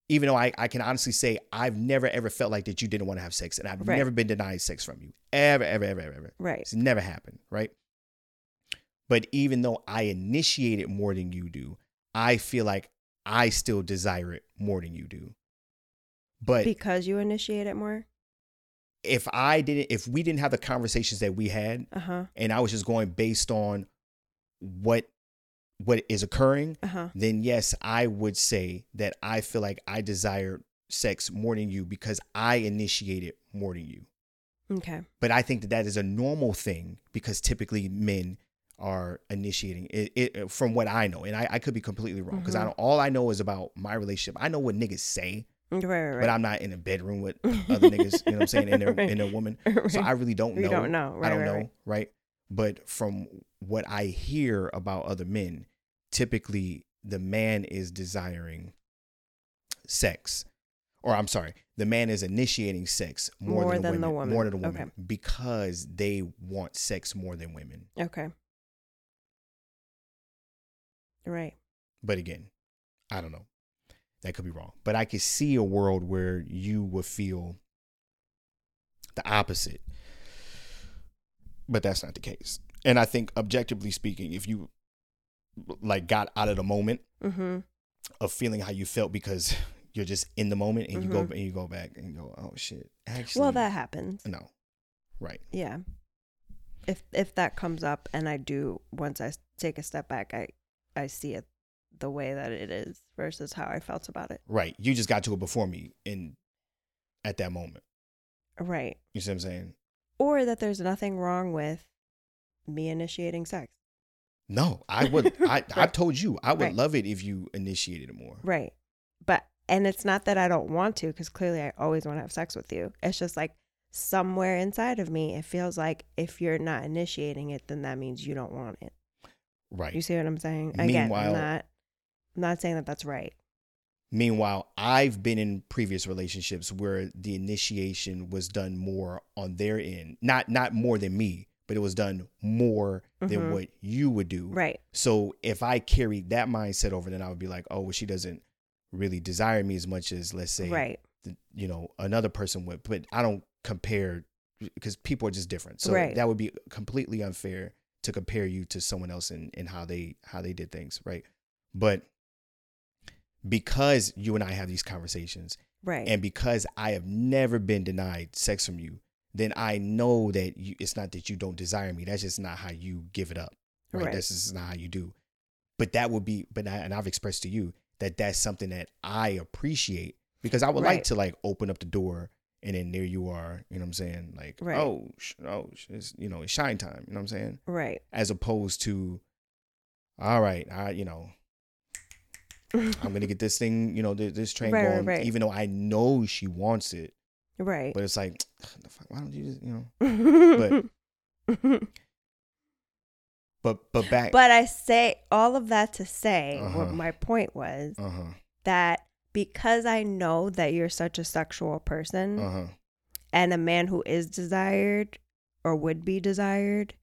even though I, I can honestly say I've never ever felt like that you didn't want to have sex, and I've Right. never been denied sex from you, ever, ever, ever, ever, ever. Right. It's never happened, right? But even though I initiate it more than you do, I feel like I still desire it more than you do. But Because you initiate it more? if I didn't, if we didn't have the conversations that we had, Uh-huh. and I was just going based on what what is occurring, Uh-huh. then yes, I would say that I feel like I desire sex more than you because I initiate it more than you. Okay. But I think that that is a normal thing because typically men are initiating it, it from what I know, and I, I could be completely wrong because I Mhm. don't. All I know is about my relationship. I know what niggas say, Right, right, right. but I'm not in a bedroom with other niggas. You know what I'm saying? And their Right. and their woman. So I really don't You know. don't know. I don't know, right. But from what I hear about other men, typically the man is desiring sex, or I'm sorry, the man is initiating sex more, More than, the than the women, more woman. than the woman, Okay. because they want sex more than women. Okay. Right. But again, I don't know. That could be wrong. But I could see a world where you would feel the opposite. But that's not the case. And I think objectively speaking, if you like got out of the moment Mm-hmm. of feeling how you felt because you're just in the moment and you go Mhm. and you go back and go, Oh shit. Actually Well, that happens. no. Right. Yeah. If if that comes up and I do once I take a step back, I I see it the way that it is versus how I felt about it. Right. You just got to it before me in at that moment. Right. You see what I'm saying? Or that there's nothing wrong with me initiating sex. No, I would. I, I told you I would Right. love it if you initiated it more. Right. But and it's not that I don't want to cuz clearly I always want to have sex with you. It's just like somewhere inside of me it feels like if you're not initiating it then that means you don't want it. Right. You see what I'm saying? Again, Meanwhile- I'm not I'm not saying that that's right. Meanwhile, I've been in previous relationships where the initiation was done more on their end, not not more than me, but it was done more than Mhm. what you would do. Right. So if I carried that mindset over, then I would be like, oh, well, she doesn't really desire me as much as let's say, Right. the, you know, another person would. But I don't compare because people are just different. So Right. that would be completely unfair to compare you to someone else and and how they how they did things, right? But because you and I have these conversations, Right. and because I have never been denied sex from you, then I know that you, it's not that you don't desire me. That's just not how you give it up. Right. Right. That's just not how you do. But that would be, but I, and I've expressed to you that that's something that I appreciate because I would like to like open up the door and then there you are, you know what I'm saying? Like, Right. oh, sh- oh, sh- it's, you know, it's shine time, you know what I'm saying? right. As opposed to, all right, I, you know, I'm gonna get this thing, you know, th- this train Right, right, going, right. even though I know she wants it. Right. But it's like, the fuck, why don't you just, you know? but But but back. But I say all of that to say what Uh-huh. my point was uh huh. that because I know that you're such a sexual person Uh huh. and a man who is desired or would be desired,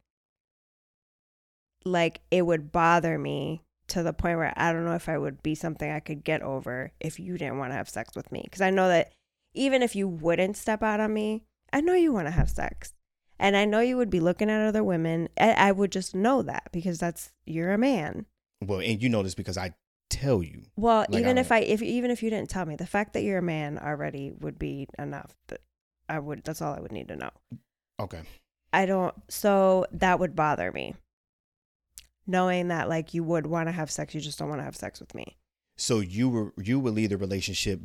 like it would bother me to the point where I don't know if I would be something I could get over if you didn't want to have sex with me. Because I know that even if you wouldn't step out on me, I know you want to have sex. And I know you would be looking at other women. I, I would just know that because that's you're a man. Well, and you know this because I tell you. Well, Like, even I if I if even if you didn't tell me, the fact that you're a man already would be enough. That I would. That's all I would need to know. Okay. I don't. So that would bother me. Knowing that like you would want to have sex, you just don't want to have sex with me. So you were you would leave the relationship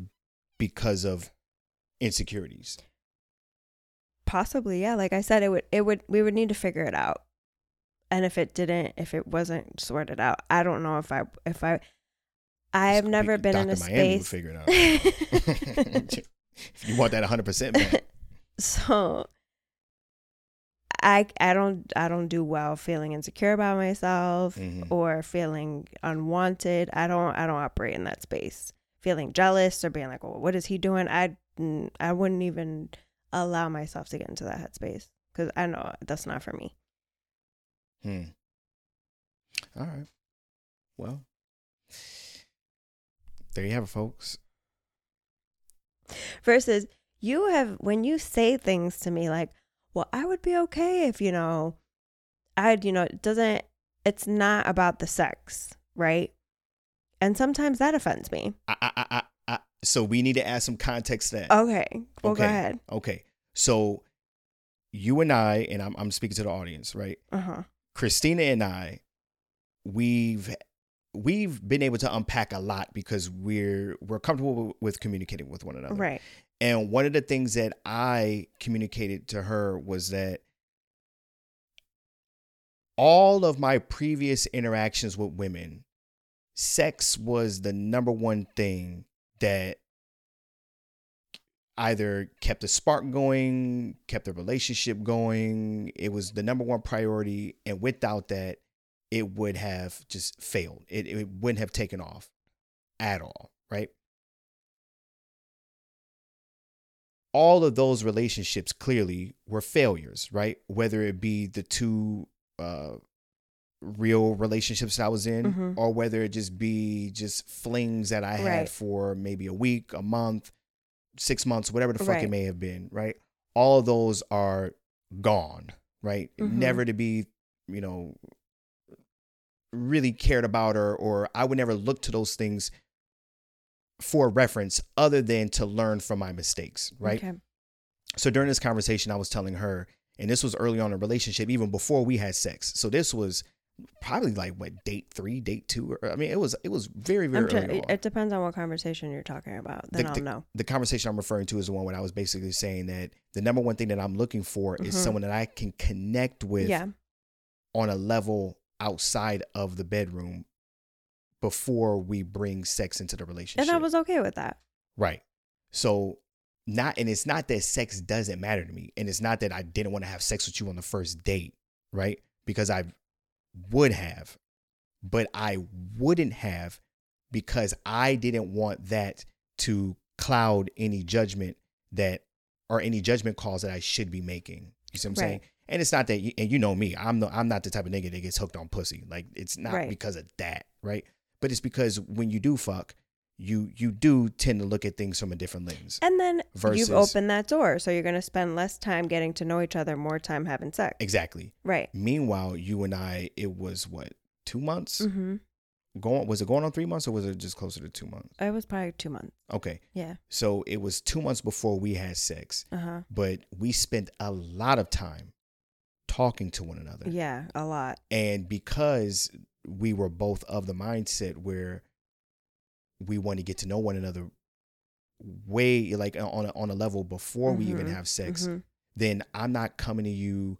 because of insecurities. Possibly, yeah. Like I said, it would. It would. We would need to figure it out. And if it didn't, if it wasn't sorted out, I don't know if I if I. I have never been in a Dr. Miami would space. figure it out. if you want that 100 percent back. so I I don't I don't do well feeling insecure about myself Mhm. or feeling unwanted. I don't I don't operate in that space. Feeling jealous or being like, "Well, what is he doing?" I I wouldn't even allow myself to get into that headspace cuz I know that's not for me. Hmm. All right. Well, there you have it, folks. Versus you have when you say things to me like, "Well, I would be okay if, you know, I'd, you know, it doesn't it's not about the sex, right? And sometimes that offends me. I, I, I, I, so we need to add some context to that. Okay. Well, Okay. go ahead. Okay. So you and I, and I'm, I'm speaking to the audience, right? Uh huh. Cristina and I, we've we've been able to unpack a lot because we're we're comfortable with communicating with one another. Right. And one of the things that I communicated to her was that all of my previous interactions with women, sex was the number one thing that either kept the spark going, kept the relationship going. It was the number one priority. And without that, it would have just failed. It, it wouldn't have taken off at all, right? All of those relationships clearly were failures, right? Whether it be the two uh, real relationships I was in, Mhm. or whether it just be just flings that I had for maybe a week, a month, six months, whatever the fuck it may have been, right? All of those are gone, right? Mhm. Never to be, you know, really cared about or or I would never look to those things for reference other than to learn from my mistakes, right? Okay. So during this conversation, I was telling her, and this was early on in the relationship, even before we had sex. So this was probably like what date three, date two. Or, I mean, it was it was very very try- early on. it depends on what conversation you're talking about. Then The- I'll know. the conversation I'm referring to is the one where I was basically saying that the number one thing that I'm looking for is Mhm. someone that I can connect with Yeah. on a level outside of the bedroom before we bring sex into the relationship. And I was okay with that. Right. So not and it's not that sex doesn't matter to me. And it's not that I didn't want to have sex with you on the first date, right? Because I would have, but I wouldn't have because I didn't want that to cloud any judgment that or any judgment calls that I should be making. You see what I'm saying? And it's not that, you, and you know me, I'm the, I'm not the type of nigga that gets hooked on pussy. Like it's not Right. because of that, right? But it's because when you do fuck, you you do tend to look at things from a different lens. And then Versus- you've opened that door. So you're going to spend less time getting to know each other, more time having sex. Exactly. Right. Meanwhile, you and I, it was what two months Mm-hmm. going? Was it going on three months or was it just closer to two months? It was probably two months. Okay, Yeah. so it was two months before we had sex, Uh huh. but we spent a lot of time talking to one another. Yeah. A lot. And because we were both of the mindset where we want to get to know one another way like on a, on a level before we even Mhm, have sex, Mhm. then I'm not coming to you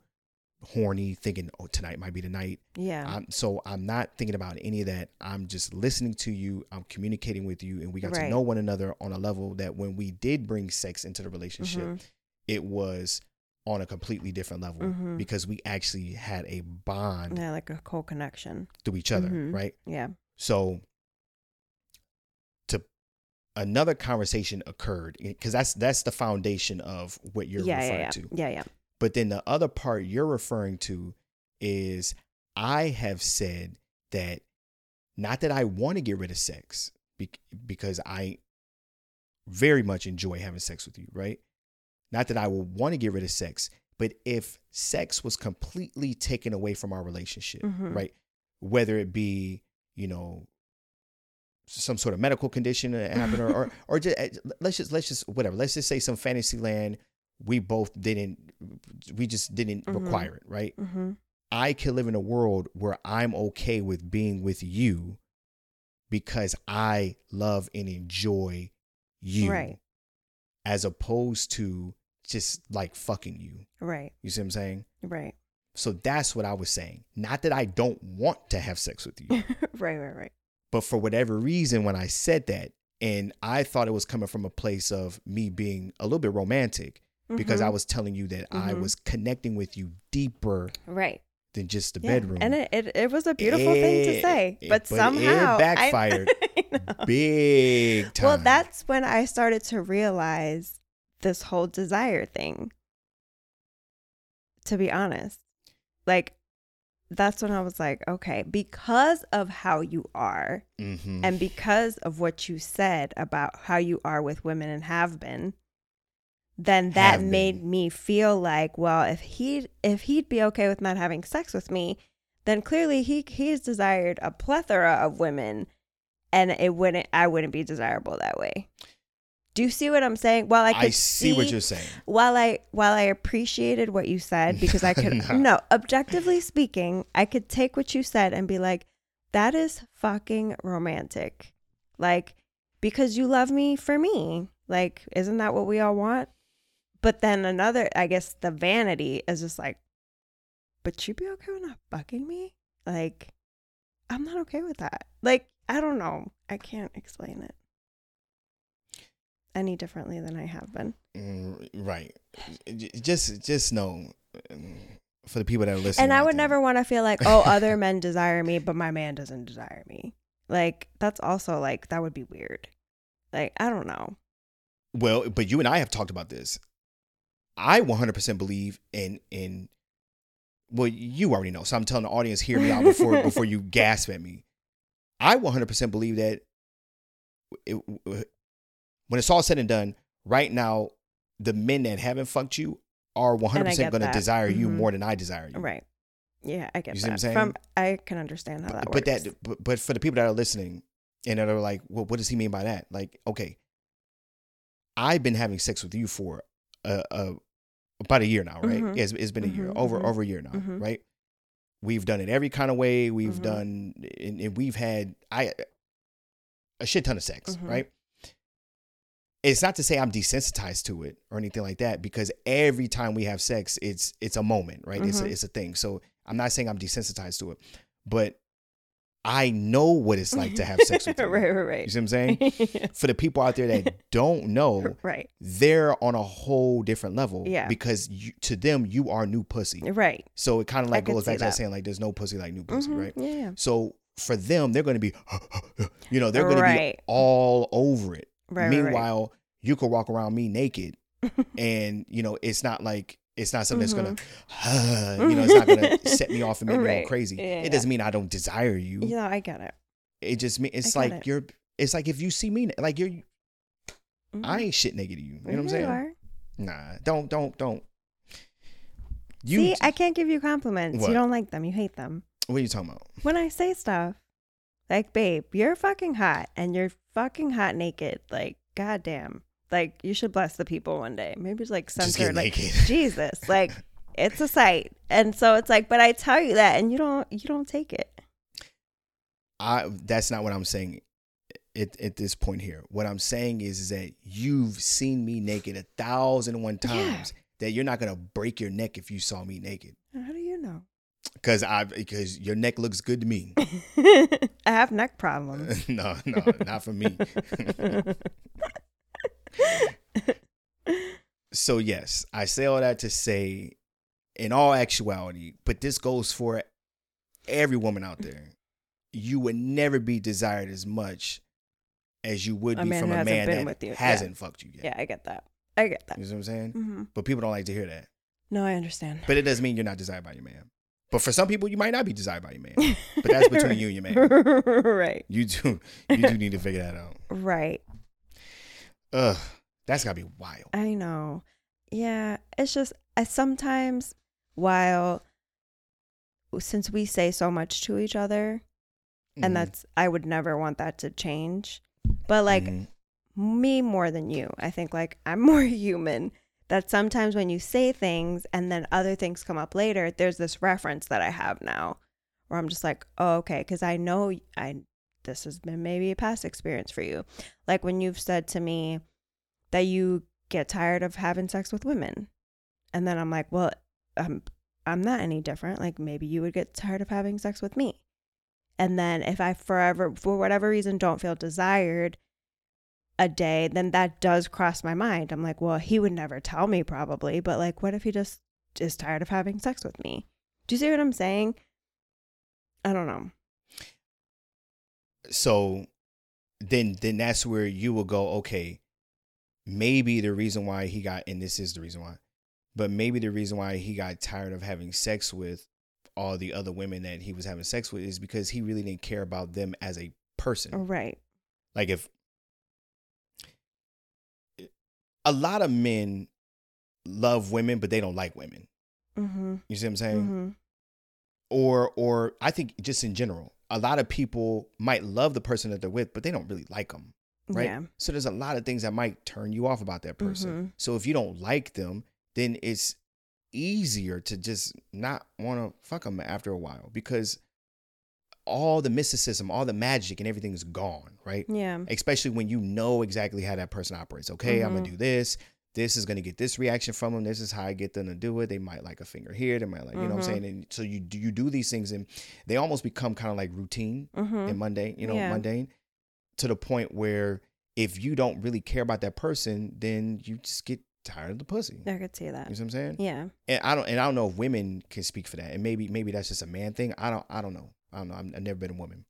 horny, thinking, "Oh, tonight might be the night." Yeah. I'm, so I'm not thinking about any of that. I'm just listening to you. I'm communicating with you, and we got to know one another on a level that when we did bring sex into the relationship, Mhm. it was on a completely different level Mhm. because we actually had a bond yeah, like a cool connection. to each other, Mhm. right? Yeah. So to another conversation occurred because that's that's the foundation of what you're yeah, referring yeah, yeah. to. Yeah, yeah. But then the other part you're referring to is I have said that not that I want to get rid of sex bec- because I very much enjoy having sex with you, right? Not that I will want to get rid of sex, but if sex was completely taken away from our relationship, Mhm. right? Whether it be, you know, some sort of medical condition that happened or or, or just, let's just let's just whatever. Let's just say some fantasy land we both didn't we just didn't Mhm. require it, right? Mm-hmm. I can live in a world where I'm okay with being with you because I love and enjoy you. Right. As opposed to just like fucking you. Right. You see what I'm saying? Right. So that's what I was saying. Not that I don't want to have sex with you, right. Right. Right. but for whatever reason, when I said that, and I thought it was coming from a place of me being a little bit romantic because I Mhm. was telling you that I Mhm. was connecting with you deeper right. than just the Yeah. bedroom. and it, it it was a beautiful thing to say, it- but but it somehow I- backfired I know. Big time. Well, that's when I started to realize this whole desire thing. To be honest, like that's when I was like, okay, because of how you are Mhm. and because of what you said about how you are with women and have been, then that Have made been. me feel like, well, if he if he'd be okay with not having sex with me, then clearly he he's desired a plethora of women and it wouldn't I wouldn't be desirable that way. Do you see what I'm saying? Well, I I, could see, what you're saying. while I while I appreciated what you said because I could No. no, objectively speaking, I could take what you said and be like, that is fucking romantic. Like, because you love me for me. Like, isn't that what we all want? But then another, I guess the vanity is just like, but you be okay with not fucking me? Like, I'm not okay with that. Like, I don't know. I can't explain it any differently than I have been. Mm, right. Just just know mm, for the people that are listening. and I would there, never want to feel like, oh, other men desire me, but my man doesn't desire me. Like that's also like that would be weird. Like I don't know. Well, but you and I have talked about this. I 100% believe in in well, you already know. So I'm telling the audience, hear me out before before you gasp at me. I 100% believe that it, when it's all said and done, right now, the men that haven't fucked you are 100% going to desire you Mhm. more than I desire you. Right. Yeah, I get You see that. what I'm saying? From I can understand how that but works. that but, but for the people that are listening and that are like well what does he mean by that like okay i've been having sex with you for a, a about a year now right Mhm. it's, it's been a year Mhm, over mhm, over a year now mhm. right we've done it every kind of way we've Mhm. done and, and we've had i a shit ton of sex right it's not to say i'm desensitized to it or anything like that because every time we have sex it's it's a moment right it's a, Mhm. it's a thing so i'm not saying i'm desensitized to it but i know what it's like to have sex with you right, right, right. you see what i'm saying for the people out there that don't know right. they're on a whole different level Yeah. because you, to them you are new pussy Right. so it kind of like could goes back to that saying like there's no pussy like new pussy Mhm, right Yeah. yeah. so for them they're going to be you know they're going to be all over it Right. right, right. meanwhile you could walk around me naked and you know it's not like it's not something that's gonna you know it's not gonna set me off and make me Mm-hmm. Go crazy Yeah, it doesn't mean i don't desire you Yeah, I get it. it just mean it's like it. you're it's like if you see me like you're Mhm. i ain't shit naked to you you know what i'm saying are. nah don't don't don't you See, I can't give you compliments. What? You don't like them. You hate them. what are you talking about When I say stuff like, babe, you're fucking hot and you're fucking hot naked. Like, goddamn. Like, you should bless the people one day. Maybe it's like Just censor, get like, naked. Jesus. Like, it's a sight. And so it's like, but I tell you that and you don't, you don't take it. I that's not what I'm saying at, at this point here. What I'm saying is, is that you've seen me naked a thousand and one Yeah. times that you're not gonna break your neck if you saw me naked. How do you know. Cause I because your neck looks good to me. I have neck problems. no, no, not for me. so yes, I say all that to say, in all actuality, but this goes for every woman out there. You would never be desired as much as you would A be from a man that with you. Yeah. hasn't fucked you yet. yeah, I get that. I get that. You know what I'm saying? hmm But people don't like to hear that. No, I understand. But it doesn't mean you're not desired by your man. But for some people, you might not be desired by your man. But that's between you and your man. right. You do, you do need to figure that out. Right. Ugh, that's gotta be wild. I know. Yeah, it's just I sometimes while since we say so much to each other Mhm. and that's I would never want that to change. But like Mhm. me more than you. I think like I'm more human. That sometimes when you say things and then other things come up later, there's this reference that I have now where I'm just like, oh, okay, because I know I this has been maybe a past experience for you. Like when you've said to me that you get tired of having sex with women. And then I'm like, well, I'm I'm not any different. Like maybe you would get tired of having sex with me. And then if I forever for whatever reason don't feel desired a day, then that does cross my mind. I'm like, well, he would never tell me probably, but like what if he just is tired of having sex with me? Do you see what I'm saying? I don't know. so then then that's where you will go okay maybe the reason why he got and this is the reason why but maybe the reason why he got tired of having sex with all the other women that he was having sex with is because he really didn't care about them as a person Right. like if a lot of men love women but they don't like women Mm-hmm. you see what i'm saying Mm-hmm. or or I think just in general, a lot of people might love the person that they're with, but they don't really like them, right? Yeah. So there's a lot of things that might turn you off about that person. Mhm. So if you don't like them, then it's easier to just not want to fuck them after a while because all the mysticism, all the magic, and everything is gone, right? Yeah. Especially when you know exactly how that person operates. Okay, I'm gonna Mhm. do this. This is gonna get this reaction from them. This is how I get them to do it. They might like a finger here. They might like, you know what I'm Mhm. saying? And so you do you do these things, and they almost become kind of like routine Mm-hmm. and mundane. You know, Yeah. mundane to the point where if you don't really care about that person, then you just get tired of the pussy. I could see that. You know what I'm saying? Yeah. And I don't and I don't know if women can speak for that. And maybe maybe that's just a man thing. I don't I don't know. I don't know. I'm, I've never been a woman.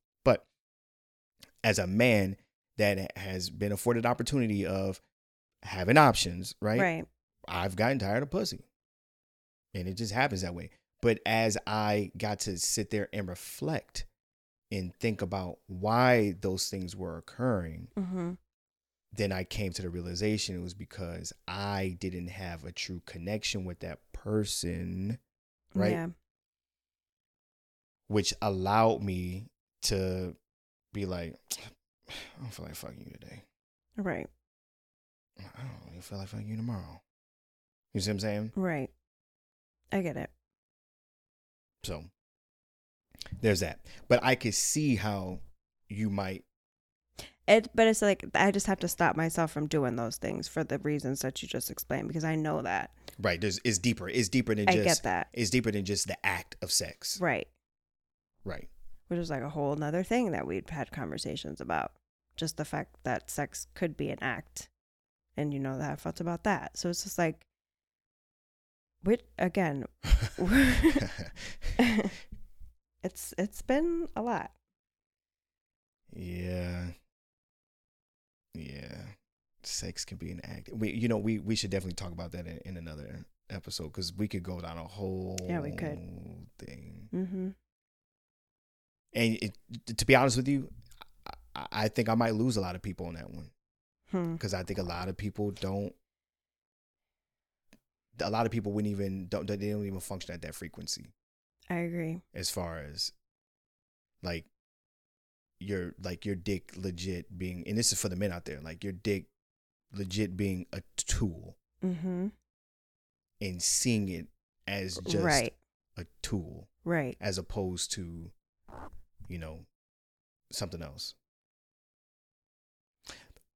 As a man that has been afforded opportunity of having options, right? Right. I've gotten tired of pussy. And it just happens that way. But as I got to sit there and reflect and think about why those things were occurring, Mm-hmm. then I came to the realization it was because I didn't have a true connection with that person, right? Yeah. Which allowed me to be like, I don't feel like fucking you today. Right. I don't feel like fucking you tomorrow. You see what I'm saying? Right. I get it. So there's that. But I could see how you might It, but it's like I just have to stop myself from doing those things for the reasons that you just explained because I know that. right. There's it's deeper. It's deeper than I just get that. it's deeper than just the act of sex. Right. Right. Which is like a whole nother thing that we've had conversations about. Just the fact that sex could be an act. And you know that I felt about that. So it's just like which again it's it's been a lot. Yeah. Yeah. Sex can be an act. We, you know, we we should definitely talk about that in, in another episode because we could go down a whole Yeah, we could. thing. Mm-hmm. And it, to be honest with you, I, I think I might lose a lot of people on that one Hmm. because I think a lot of people don't. A lot of people wouldn't even don't they don't even function at that frequency I agree. as far as like your like your dick legit being and this is for the men out there like your dick legit being a tool Mm-hmm. and seeing it as just Right. a tool Right. as opposed to you know something else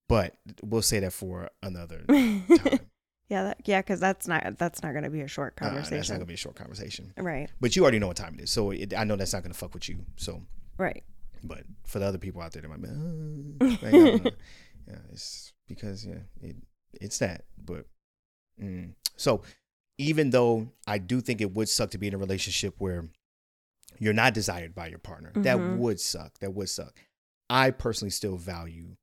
but we'll say that for another time Yeah, that, yeah, because that's not that's not going to be a short Uh, that's not conversation. gonna be a short conversation. right, But you already know what time it is, so it, I know that's not gonna fuck with you. So, right. but for the other people out there, they might be, uh, like, I don't know. yeah, it's because yeah, it it's that. But mm. so even though I do think it would suck to be in a relationship where you're not desired by your partner, that Mhm. would suck. That would suck. I personally still value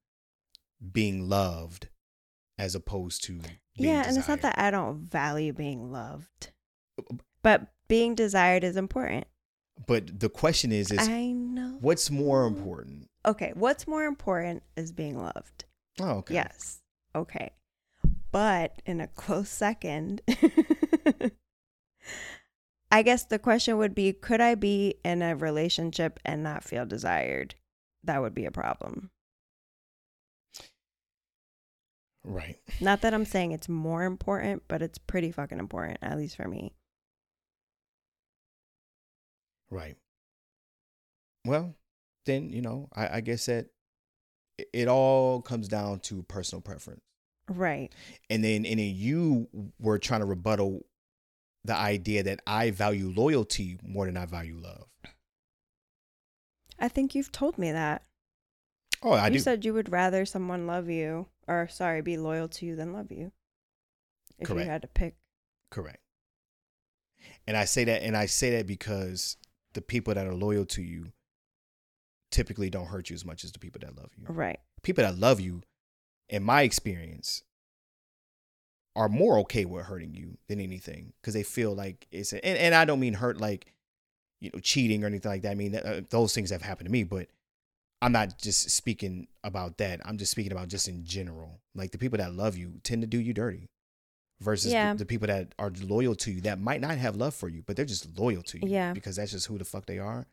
being loved as opposed to being Yeah, and it's not that I don't value being loved, but being desired is important. But the question is, is I know. what's more important? Okay, what's more important is being loved. Oh, okay. Yes. Okay. But in a close second, I guess the question would be could I be in a relationship and not feel desired? That would be a problem. Right. Not that I'm saying it's more important, but it's pretty fucking important, at least for me. Right. Well, then, you know, I, I guess that it, it all comes down to personal preference. Right. And then and then you were trying to rebuttal the idea that I value loyalty more than I value love. I think you've told me that. Oh, I you do. said you would rather someone love you, or sorry, be loyal to you than love you. If Correct. you had to pick. Correct. And I say that and I say that because the people that are loyal to you typically don't hurt you as much as the people that love you. Right. people that love you, in my experience, are more okay with hurting you than anything because they feel like it's a, and, and I don't mean hurt like you know cheating or anything like that. I mean uh, those things have happened to me, but I'm not just speaking about that. I'm just speaking about just in general. Like the people that love you tend to do you dirty versus Yeah. the, the people that are loyal to you that might not have love for you, but they're just loyal to you Yeah. because that's just who the fuck they are.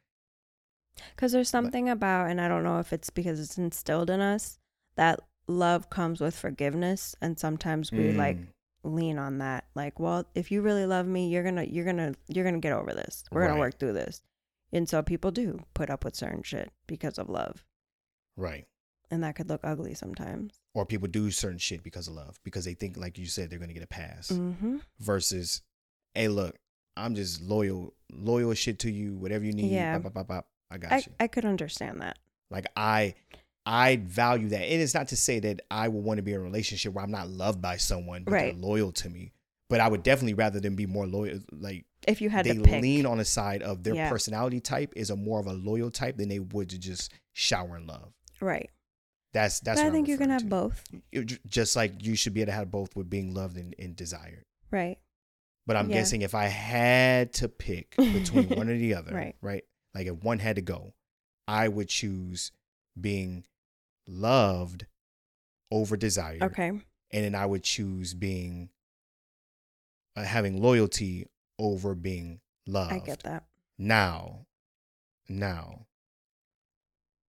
Because there's something about, and I don't know if it's because it's instilled in us, that love comes with forgiveness. And sometimes we like Mm, lean on that. Like, well, if you really love me, you're gonna you're gonna you're gonna get over this. We're Right. gonna work through this. And so people do put up with certain shit because of love. right. And that could look ugly sometimes. or people do certain shit because of love because they think like you said they're gonna get a pass Mm-hmm. versus hey look i'm just loyal loyal shit to you whatever you need Yeah. bop, bop, bop, i got I, you I could understand that. like i i value that and it's not to say that i would want to be in a relationship where i'm not loved by someone but Right. they're loyal to me but i would definitely rather them be more loyal like If you had they lean on the side of their Yeah. personality type is a more of a loyal type than they would to just shower in love right. that's that's I think you can referring have to. Have both. Just like you should be able to have both with being loved and, and desired Right. But I'm Yeah. guessing if I had to pick between one or the other, Right. right? Like if one had to go, I would choose being loved over desired. Okay. And then I would choose being uh, having loyalty over being loved. I get that. Now, now,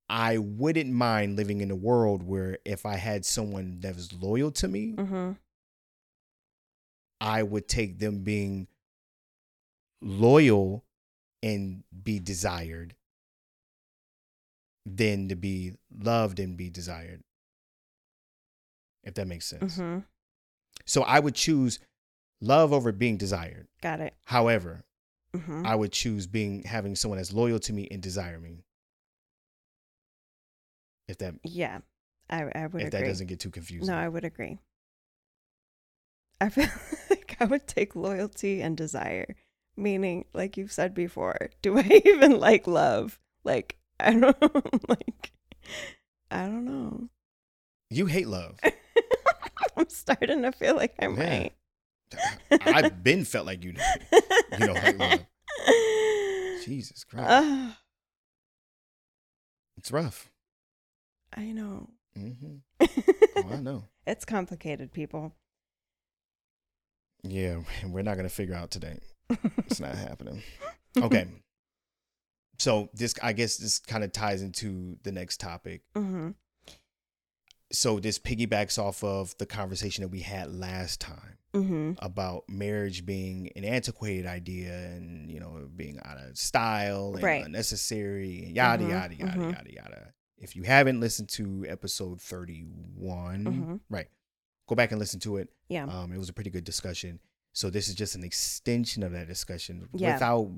I wouldn't mind living in a world where if I had someone that was loyal to me, Mm-hmm. I would take them being loyal and be desired than to be loved and be desired. If that makes sense. Mm-hmm. So I would choose love over being desired. Got it. However, Mm-hmm. I would choose being having someone that's loyal to me and desire me. If that yeah. I I would if agree. that doesn't get too confusing. No, I would agree. I feel like I would take loyalty and desire, meaning, like you've said before, do I even like love? Like, I don't like, I don't know. you hate love. I'm starting to feel like I Yeah. might. I've been felt like you you don't like love. Jesus Christ. Ugh, it's rough. I know. Mm-hmm. Oh, I know. it's complicated, people. Yeah, we're not gonna figure out today. It's not happening. Okay. So this, I guess, this kind of ties into the next topic. hmm So this piggybacks off of the conversation that we had last time hmm about marriage being an antiquated idea and you know being out of style and Right. unnecessary and yada Mhm, yada yada mhm. yada yada. If you haven't listened to episode thirty-one, Mhm. right, go back and listen to it. Yeah. Um, it was a pretty good discussion. So this is just an extension of that discussion Yeah. without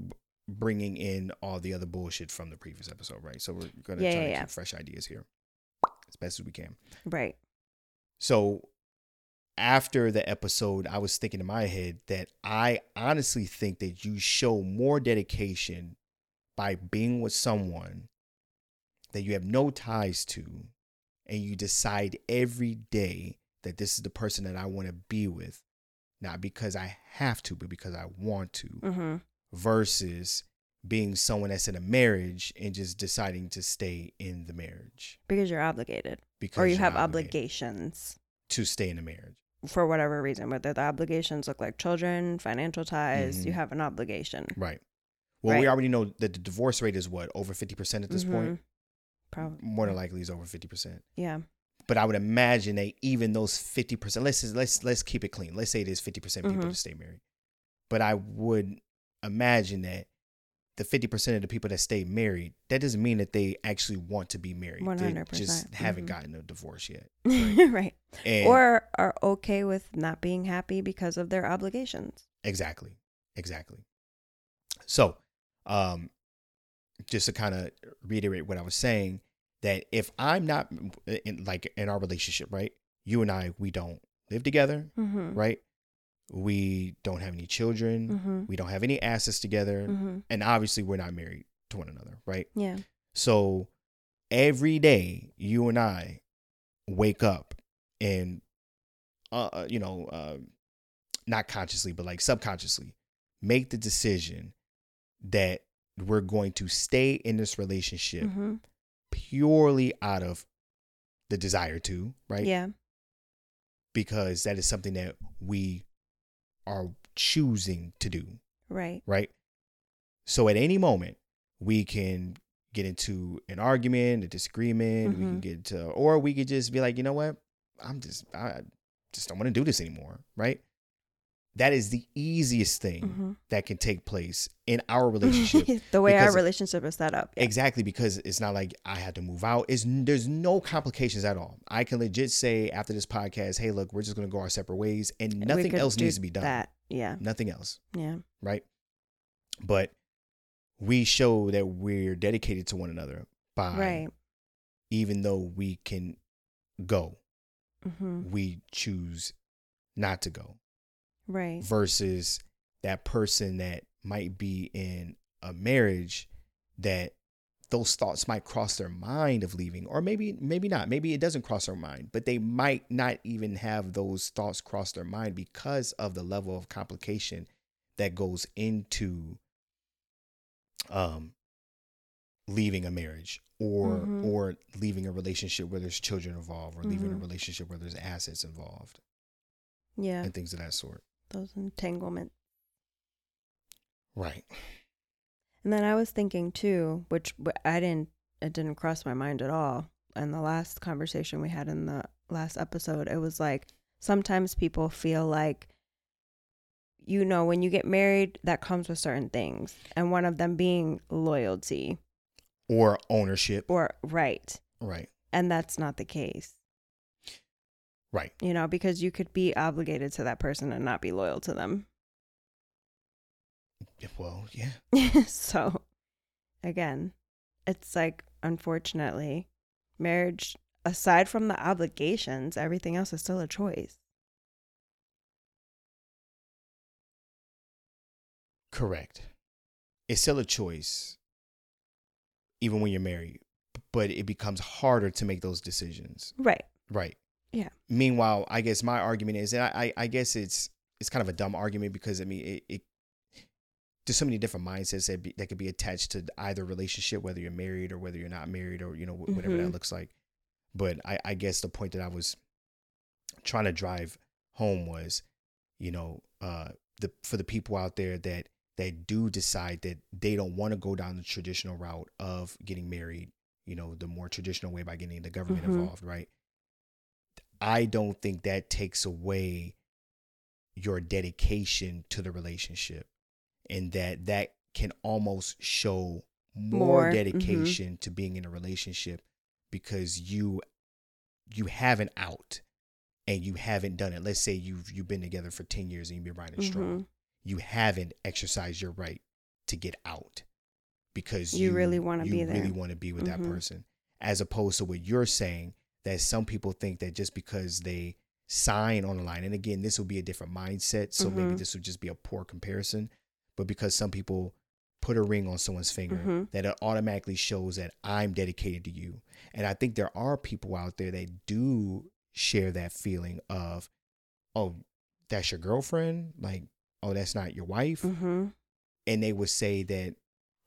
bringing in all the other bullshit from the previous episode, right? So we're gonna Yeah, try yeah, to yeah. keep fresh ideas here as best as we can. right. So after the episode, I was thinking in my head that I honestly think that you show more dedication by being with someone that you have no ties to and you decide every day that this is the person that I want to be with, not because I have to, but because I want to, Mm-hmm. Versus being someone that's in a marriage and just deciding to stay in the marriage Because you're obligated, because or you have obligations to stay in a marriage. for whatever reason. Whether the obligations look like children, financial ties, you Mhm. have an obligation. Right. Well, we already know that the divorce rate is what over fifty percent at this point. Probably. More than likely, is over fifty percent. Yeah. But I would imagine that even those fifty percent, let's let's let's keep it clean. Let's say it is fifty percent people Mhm. to stay married. But I would imagine that the fifty percent of the people that stay married, that doesn't mean that they actually want to be married. 100%, just haven't mhm. gotten a divorce yet. right. And Or are okay with not being happy because of their obligations. Exactly. Exactly. So, um, just to kind of reiterate what I was saying, that if I'm not in like in our relationship, right? You and I, we don't live together, Mm-hmm. right? We don't have any children. Mm-hmm. We don't have any assets together. Mm-hmm. And obviously, we're not married to one another, right? Yeah. So every day, you and I wake up and, uh, uh, you know, uh, not consciously, but like subconsciously, make the decision that we're going to stay in this relationship Mm-hmm. purely out of the desire to, right? Yeah. Because that is something that we are choosing to do, Right. right? So at any moment, we can get into an argument, a disagreement. We can Mhm. get to, or we could just be like, you know what? I'm just, I just don't want to do this anymore, right? That is the easiest thing Mm-hmm. that can take place in our relationship. the way our relationship is set up. Yeah. Exactly, because it's not like I had to move out. It's there's no complications at all. I can legit say after this podcast, hey, look, we're just gonna go our separate ways, and nothing else needs to be done. That. Yeah. Nothing else, Yeah. right? But we show that we're dedicated to one another by Right. even though we can go, Mm-hmm. we choose not to go. Right. versus that person that might be in a marriage that those thoughts might cross their mind of leaving or maybe maybe not maybe it doesn't cross their mind but they might not even have those thoughts cross their mind because of the level of complication that goes into um leaving a marriage or Mhm. or leaving a relationship where there's children involved or leaving a Mhm. relationship where there's assets involved Yeah. and things of that sort Those entanglements. right And then I was thinking too, which I didn't, it didn't cross my mind at all. In the last conversation we had in the last episode, it was like sometimes people feel like, you know, when you get married, that comes with certain things. And one of them being loyalty or ownership. or right. Right. And that's not the case, Right. you know, because you could be obligated to that person and not be loyal to them. Well, yeah. so again, it's like unfortunately, marriage aside from the obligations, everything else is still a choice. Correct. It's still a choice, even when you're married, but it becomes harder to make those decisions. Right. Right. Yeah. Meanwhile, I guess my argument is, and I, I, guess it's it's kind of a dumb argument because I mean it, it there's so many different mindsets that be, that could be attached to either relationship, whether you're married or whether you're not married or you know wh- whatever that Mhm. looks like. But I, I guess the point that I was trying to drive home was, you know, uh, the for the people out there that that do decide that they don't want to go down the traditional route of getting married, you know, the more traditional way by getting the government Mhm. involved, right? I don't think that takes away your dedication to the relationship and that that can almost show more, More, mhm. dedication to being in a relationship because you you have an out and you haven't done it. Let's say you've you've been together for 10 years and you've been riding strong. Mhm. You haven't exercised your right to get out because You really wanna you be really want to be with Mhm. that person. As opposed to what you're saying that some people think that just because they sign on the line, and again, this will be a different mindset, so maybe Mhm. this would just be a poor comparison. But because some people put a ring on someone's finger, Mhm. that it automatically shows that I'm dedicated to you. And I think there are people out there that do share that feeling of, oh, that's your girlfriend? Like, oh, that's not your wife? Mhm. And they would say that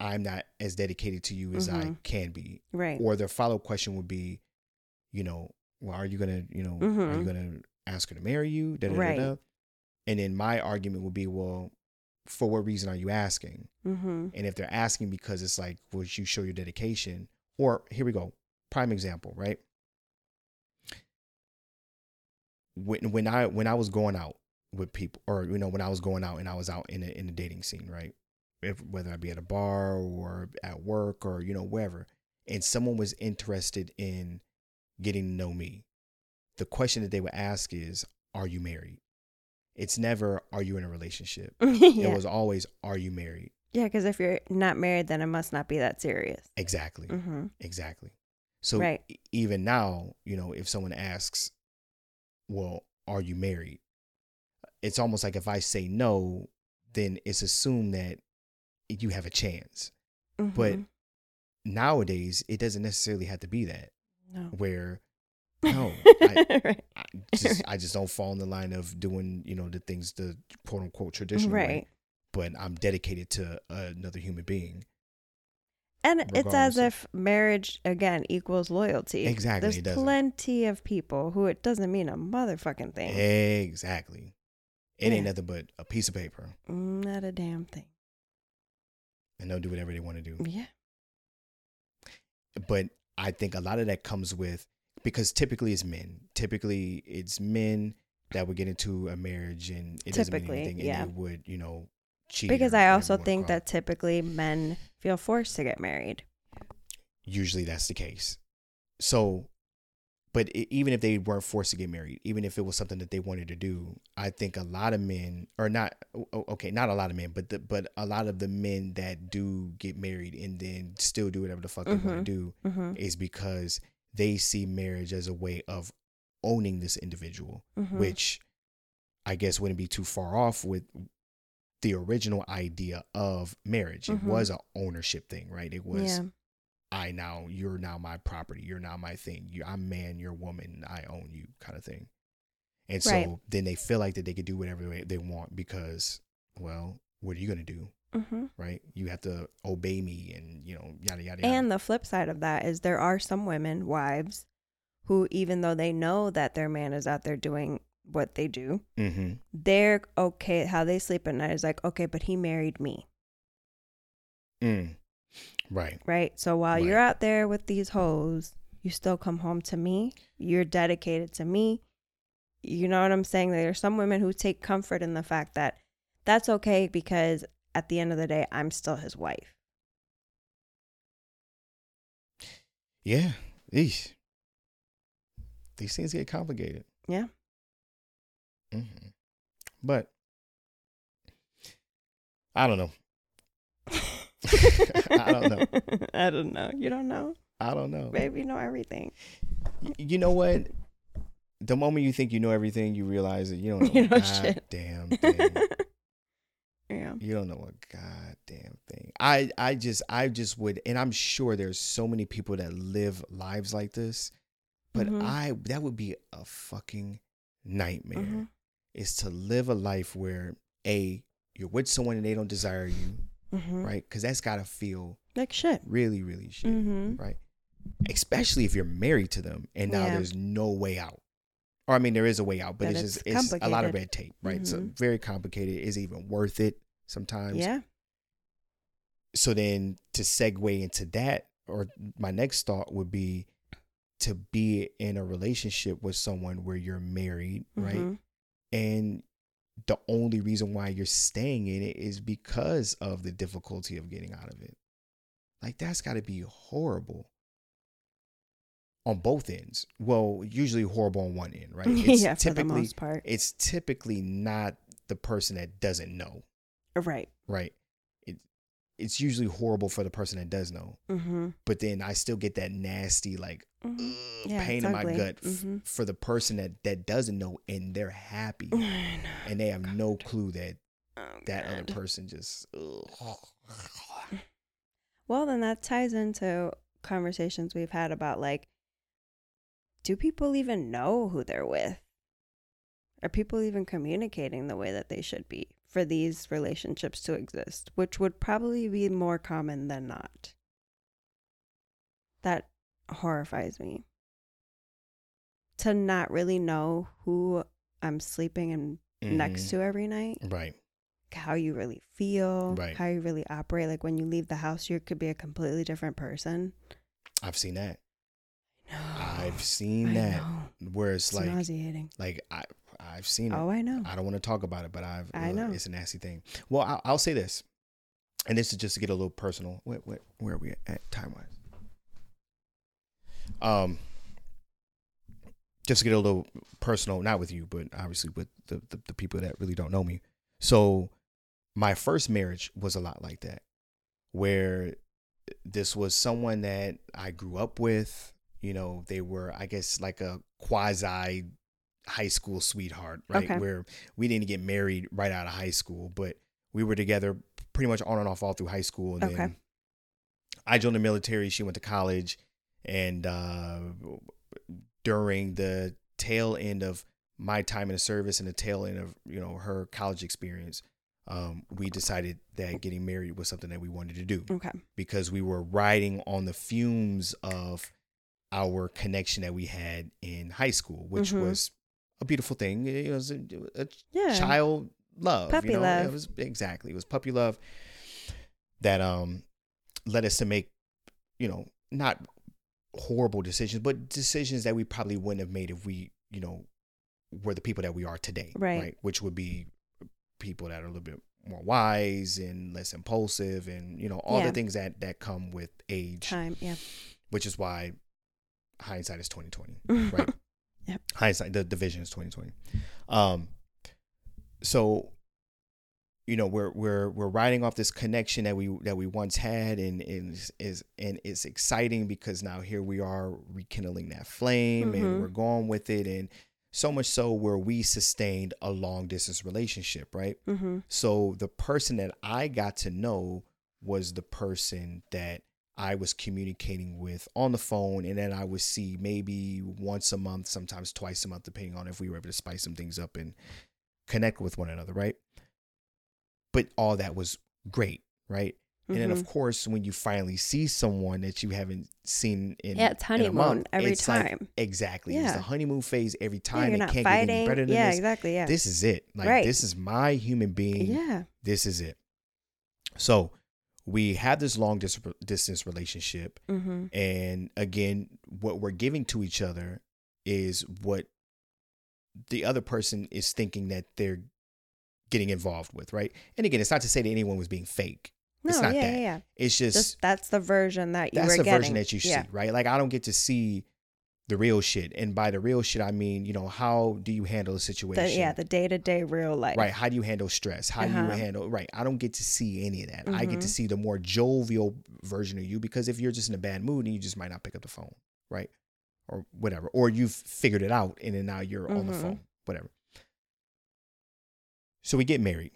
I'm not as dedicated to you as I Mhm. can be. Right. Or their follow up question would be, you know, well, are you gonna, you know, are you Mhm. gonna ask her to marry you? Da, da, Right. da. And then my argument would be, well, for what reason are you asking? Mhm. And if they're asking because it's like, would you show your dedication? Or here we go, prime example, right? When when I when I was going out with people, or you know, when I was going out and I was out in a in the dating scene, right? If, whether I be at a bar or at work or you know wherever, and someone was interested in getting to know me, the question that they would ask is, "Are you married?" It's never, "Are you in a relationship?" yeah. It was always, "Are you married?" yeah, because if you're not married, then it must not be that serious. Exactly. hmm Exactly. So Right. e- even now, you know, if someone asks, "Well, are you married?" It's almost like if I say no, then it's assumed that you have a chance. But Mhm. Nowadays, it doesn't necessarily have to be that. No, Where no, I, right, I just I just don't fall in the line of doing you know the things the quote unquote traditional way. right. But I'm dedicated to uh, another human being. And it's as of- if marriage again equals loyalty. Exactly, There's plenty of people who it doesn't mean a motherfucking thing. Exactly. It ain't nothing but a piece of paper, Not a damn thing. and they'll do whatever they want to do. Yeah. but I think a lot of that comes with because typically it's men. Typically it's men that would get into a marriage and it doesn't mean anything, yeah. and they would you know cheat. Because I also think that typically men feel forced to get married. usually that's the case. So, but i even if they weren't forced to get married, even if it was something that they wanted to do, I think a lot of men, or not, okay, not a lot of men, but the, but a lot of the men that do get married and then still do whatever the fuck they want to do Mm-hmm. is because they see marriage as a way of owning this individual, Mm-hmm. which I guess wouldn't be too far off with the original idea of marriage. It Mhm. was an ownership thing, right? It was yeah. I now you're now my property. You're now my thing. You, I'm man. You're woman. I own you, kind of thing. And so Right. then they feel like that they could do whatever they, they want because, well, what are you gonna do, Mm-hmm. right? You have to obey me, and you know, yada yada yada. And the flip side of that is there are some women, wives, who even though they know that their man is out there doing what they do, mm-hmm. they're okay. How they sleep at night is like, okay, but he married me, mm. Right, right? So while Right. you're out there with these hoes, you still come home to me. You're dedicated to me. You know what I'm saying? There are some women who take comfort in the fact that that's okay because at the end of the day, I'm still his wife. yeah. Eesh. These things get complicated. Yeah. Mm-hmm. But I don't know. I don't know. I don't know. You don't know? I don't know. Baby, you know everything. Y- you know what? The moment you think you know everything, you realize that you don't know You a know shit. goddamn thing. yeah. you don't know a goddamn thing. I I just I just would, and I'm sure there's so many people that live lives like this, but Mhm. I that would be a fucking nightmare. Mhm. Is to live a life where a you're with someone and they don't desire you, Mhm. right? Because that's gotta feel Like shit. really really shit, Mhm. right? Especially if you're married to them and now Yeah. there's no way out. Or I mean, there is a way out, but But it's, it's just it's a lot of red tape, right? So Mhm. very complicated. Is it even worth it sometimes? Yeah. So then to segue into that, or my next thought would be to be in a relationship with someone where you're married, right? Mhm. And the only reason why you're staying in it is because of the difficulty of getting out of it. Like that's got to be horrible. on both ends. Well, usually horrible on one end, right? It's yeah, for the typically most part. it's typically not the person that doesn't know, Right. right? It it's usually horrible for the person that does know, Mm-hmm. but then I still get that nasty like Mhm. Yeah, pain in my gut f- Mhm. for the person that that doesn't know and they're happy I know. and they have no clue that Oh, that other person just ugh. Well, then that ties into conversations we've had about like, do people even know who they're with? Are people even communicating the way that they should be for these relationships to exist? Which would probably be more common than not. That horrifies me. To not really know who I'm sleeping in next Mhm. to every night right how you really feel, Right. how you really operate. Like when you leave the house, you could be a completely different person. I've seen that No, I've seen I that know. where it's It's like nauseating. like I I've seen it Oh, I know. I don't want to talk about it, but I've. I uh, know. it's a nasty thing. Well, I'll, I'll say this, and this is just to get a little personal. Where, where, where are we at time wise? Um, just to get a little personal, not with you, but obviously with the, the the people that really don't know me. So, my first marriage was a lot like that, where this was someone that I grew up with. You know, they were, I guess, like a quasi high school sweetheart, right? Okay. Where we didn't get married right out of high school, but we were together pretty much on and off all through high school. And Okay. then I joined the military. She went to college, and uh, during the tail end of my time in the service and the tail end of you know her college experience, um, we decided that getting married was something that we wanted to do Okay. because we were riding on the fumes of our connection that we had in high school, which Mhm. was a beautiful thing. It was a, a Yeah. child love, Puppy you know? love. It was exactly it was puppy love that um led us to make you know not horrible decisions, but decisions that we probably wouldn't have made if we you know were the people that we are today, Right. right? Which would be people that are a little bit more wise and less impulsive, and you know all Yeah. the things that that come with age, Time. Yeah. which is why hindsight is twenty twenty, right? Yep. Hindsight, the division is twenty twenty. Um, so you know we're we're we're riding off this connection that we that we once had and, and is, is and it's exciting because now here we are rekindling that flame Mhm. and we're going with it and so much so where we sustained a long distance relationship right mm-hmm. so the person that I got to know was the person that I was communicating with on the phone, and then I would see maybe once a month, sometimes twice a month, depending on if we were able to spice some things up and connect with one another, right? But all that was great, right? And then, Mm-hmm. of course, when you finally see someone that you haven't seen in Yeah, it's honeymoon month, every it's like- time. exactly, it's the honeymoon phase every yeah, time. you're it not can't get any fighting. better than yeah, this. exactly. Yeah. This is it. Like Right. this is my human being yeah. this is it. So we have this long dis- distance relationship. Mm-hmm. And again, what we're giving to each other is what the other person is thinking that they're getting involved with, right? And again, it's not to say that anyone was being fake. No, It's not yeah, that. yeah, yeah. It's just, Just that's the version that you that's the getting. version that you yeah. see, right? Like I don't get to see the real shit. And by the real shit, I mean, you know, how do you handle a situation? The, yeah, the day to day real life. Right. How do you handle stress? How do you Uh-huh. handle right? I don't get to see any of that. I get to Mhm. see the more jovial version of you because if you're just in a bad mood and you just might not pick up the phone, right? Or whatever. Or you've figured it out and then now you're on the Mhm. phone. Whatever. So we get married.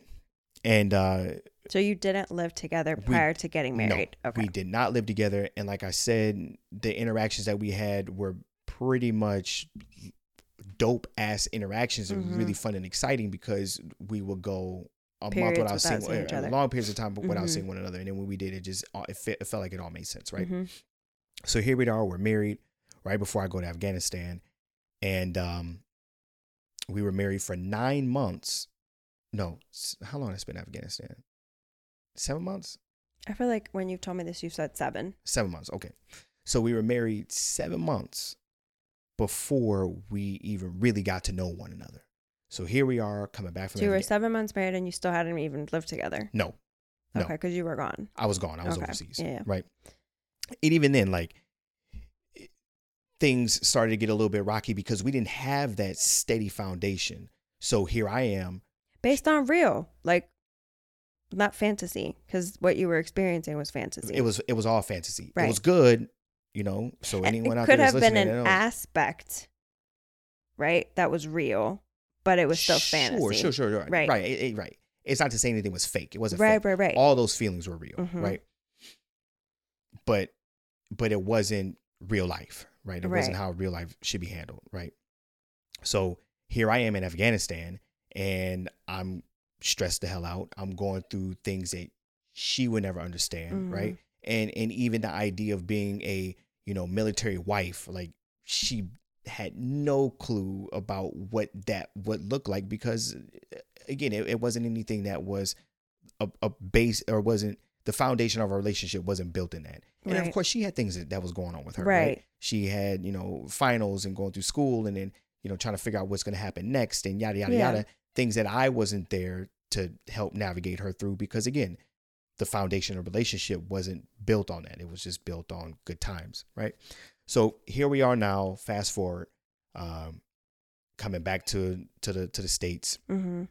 And uh So you didn't live together We- prior to getting married. no, okay. we did not live together. And like I said, the interactions that we had were pretty much dope ass interactions and Mhm. really fun and exciting because we would go a Periods month without seeing, without seeing each uh, other. long periods of time without Mhm. seeing one another. And then when we did it, just it, fe- it felt like it all made sense, right? Mhm. So here we are. We're married right before I go to Afghanistan, and um, we were married for nine months. No, how long has it been in Afghanistan? Seven months. I feel like when you've told me this, you've said seven. Seven months. Okay. So we were married seven months before we even really got to know one another. So here we are coming back from So you were seven months married and you still hadn't even lived together. No, No. Okay, because you were gone. I was gone. I was Okay. overseas. Yeah, yeah. Right. And even then, like things started to get a little bit rocky because we didn't have that steady foundation. So here I am. Based on real, like not fantasy, because what you were experiencing was fantasy. It was it was all fantasy. It was good, you know. So anyone it out could there have been an aspect, right? That was real, but it was still fantasy. Sure, sure, sure, right, Right. right, it- it- right. It's not to say anything was fake. It wasn't Right, fake. right, right. All those feelings were real, Mhm. right? But but it wasn't real life, right? It wasn't how real life should be handled, right? So here I am in Afghanistan, and I'm stressed the hell out. I'm going through things that she would never understand, Mhm. right? And and even the idea of being a you know military wife, like she had no clue about what that would look like because again, it, it wasn't anything that was a, a base or wasn't the foundation of our relationship wasn't built in that. And then, of course, she had things that, that was going on with her. Right. Right. She had you know finals and going through school, and then you know trying to figure out what's going to happen next, and yada yada Yeah. yada. Things that I wasn't there to help navigate her through because again, the foundation of relationship wasn't built on that. It was just built on good times, right? So here we are now. Fast forward, um, coming back to to the to the states Mm-hmm.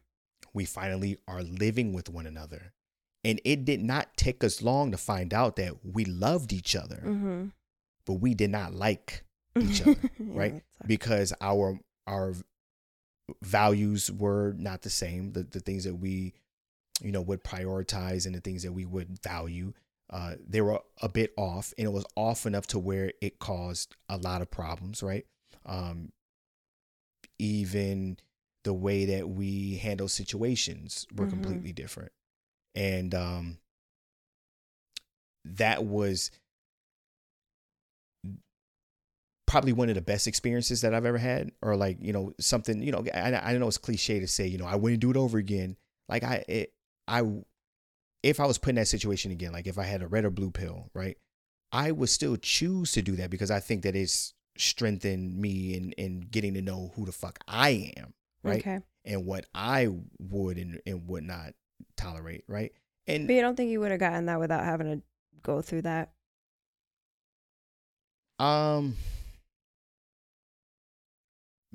we finally are living with one another. And it did not take us long to find out that we loved each other, Mm-hmm. but we did not like each other, right? because our our values were not the same. The the things that we, you know, would prioritize and the things that we would value, uh, they were a bit off, and it was off enough to where it caused a lot of problems, right? Um, even the way that we handle situations were Mhm. completely different, and um, that was probably one of the best experiences that I've ever had, or like you know something you know I, I know it's cliche to say you know I wouldn't do it over again. Like I it, I if I was put in that situation again, like if I had a red or blue pill, right, I would still choose to do that because I think that it's strengthened me in in getting to know who the fuck I am, right, Okay. and what I would and, and would not tolerate, right, and But you don't think you would have gotten that without having to go through that? Um,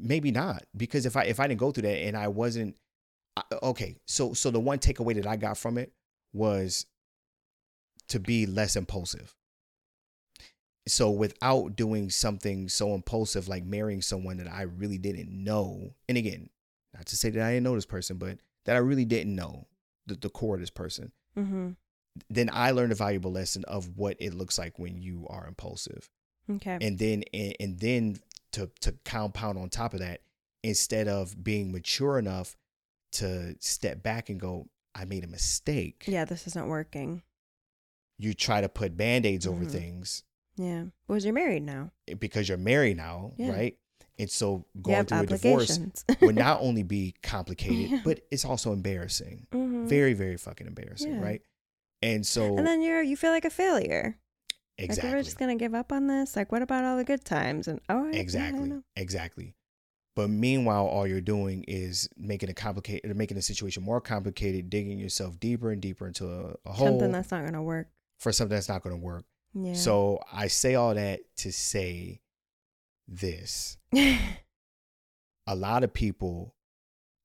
maybe not because if I if I didn't go through that and I wasn't I- okay, so so the one takeaway that I got from it was to be less impulsive. So without doing something so impulsive like marrying someone that I really didn't know, and again, not to say that I didn't know this person, but that I really didn't know the, the core of this person, Mm-hmm. then I learned a valuable lesson of what it looks like when you are impulsive Okay. and then and, and then to to compound on top of that instead of being mature enough to step back and go i made a mistake yeah, this isn't working. you try to put band-aids over Mhm. things Yeah. Because you're married now. because you're married now Yeah. right and so going through a divorce would not only be complicated Yeah. but it's also embarrassing Mhm. very very fucking embarrassing Yeah. right and so And then you're you feel like a failure. Exactly Like we're just gonna give up on this. Like what about all the good times? And oh yeah, I Exactly. know. Exactly. But meanwhile, all you're doing is making a complicated, making the situation more complicated, digging yourself deeper and deeper into a, a hole something that's not gonna work. for something that's not going to work. Yeah. So I say all that to say this: a lot of people,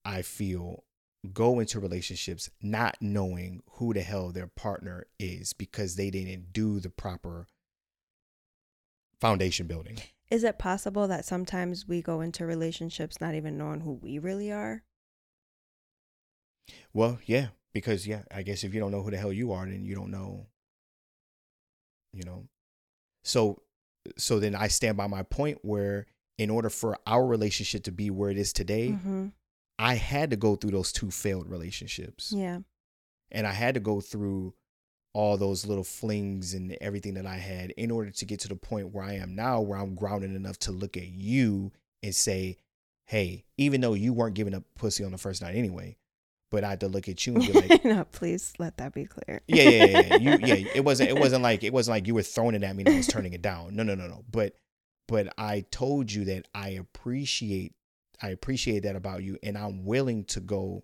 I feel, go into relationships not knowing who the hell their partner is because they didn't do the proper foundation building. Is it possible that sometimes we go into relationships not even knowing who we really are? Well, yeah, because yeah, I guess if you don't know who the hell you are, then you don't know. You know, so so then I stand by my point where in order for our relationship to be where it is today, Mm-hmm. I had to go through those two failed relationships, Yeah. and I had to go through all those little flings and everything that I had in order to get to the point where I am now, where I'm grounded enough to look at you and say, "Hey, even though you weren't giving up pussy on the first night anyway." But I had to look at you and be like, no, please let that be clear. yeah, yeah, yeah, yeah. You, yeah. It wasn't. It wasn't like it wasn't like you were throwing it at me and I was turning it down. No, no, no, no. But, but I told you that I appreciate. I appreciate that about you, and I'm willing to go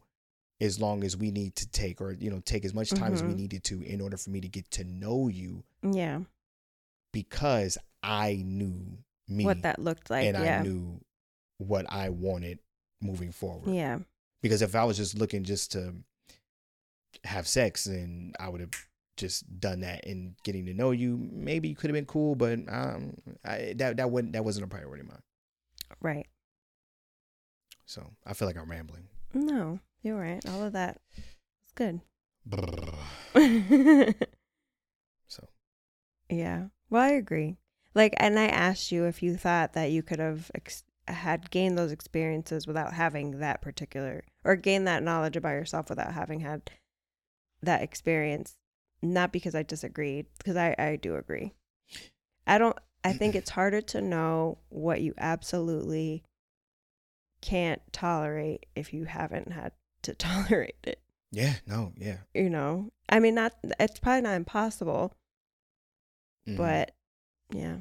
as long as we need to take, or you know, take as much time as we Mhm. needed to in order for me to get to know you, Yeah. because I knew me what that looked like. and yeah. I knew what I wanted moving forward. yeah. Because if I was just looking just to have sex, then I would have just done that and getting to know you. Maybe you could have been cool, but um, I, that that wasn't that wasn't a priority of mine. Right. So I feel like I'm rambling. No, you're right. All of that is good. So yeah. Well, I agree. Like, and I asked you if you thought that you could have ex- had gained those experiences without having that particular, or gained that knowledge about yourself without having had that experience. Not because I disagreed, because I, I do agree. I don't, I think it's harder to know what you absolutely can't tolerate if you haven't had to tolerate it. yeah, no, yeah. You know, I mean, not, it's probably not impossible, Mhm. but yeah.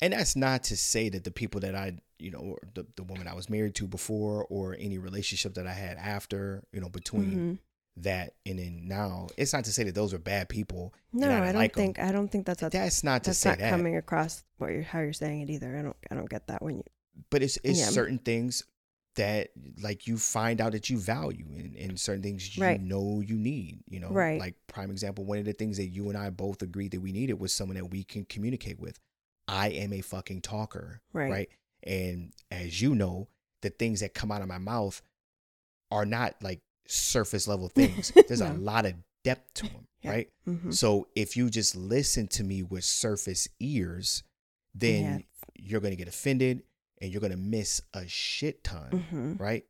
and that's not to say that the people that I, you know, or the the woman I was married to before, or any relationship that I had after, you know, between Mhm. that and then now, it's not to say that those are bad people. No, I I, don't like think I don't think that's a, That's not to that's say not that, coming across what you're how you're saying it either. I don't I don't get that when you but it's it's Yeah. certain things that like you find out that you value and, and certain things you Right. know you need you know Right. like prime example one of the things that you and i both agreed that we needed was someone that we can communicate with i am a fucking talker Right. right and as you know the things that come out of my mouth are not like surface level things there's a lot of depth to them Yeah. right Mhm. so if you just listen to me with surface ears then Yeah. you're going to get offended and you're going to miss a shit ton, Mhm. right?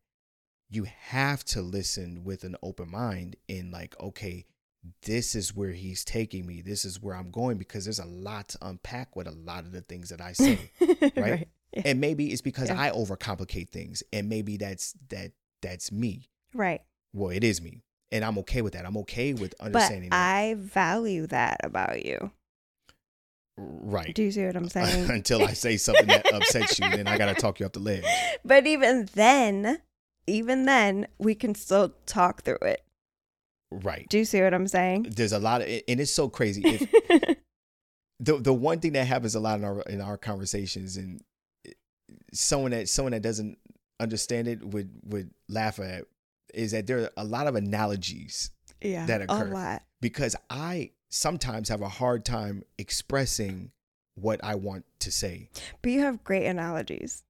You have to listen with an open mind and like, okay, this is where he's taking me. This is where I'm going because there's a lot to unpack with a lot of the things that I say. right. Yeah. and maybe it's because Yeah. I overcomplicate things and maybe that's that that's me. Right. Well, it is me. And I'm okay with that. I'm okay with But understanding that. I value that about you. Right. Do you see what I'm saying? Until I say something that upsets you, then I got to talk you off the ledge. But even then, even then, we can still talk through it. Right. Do you see what I'm saying? There's a lot of, and it's so crazy. If, the the one thing that happens a lot in our in our conversations and eh, someone that someone that doesn't understand it would would laugh at is that there are a lot of analogies yeah. that occur. A lot. because I sometimes have a hard time expressing what I want to say But you have great analogies.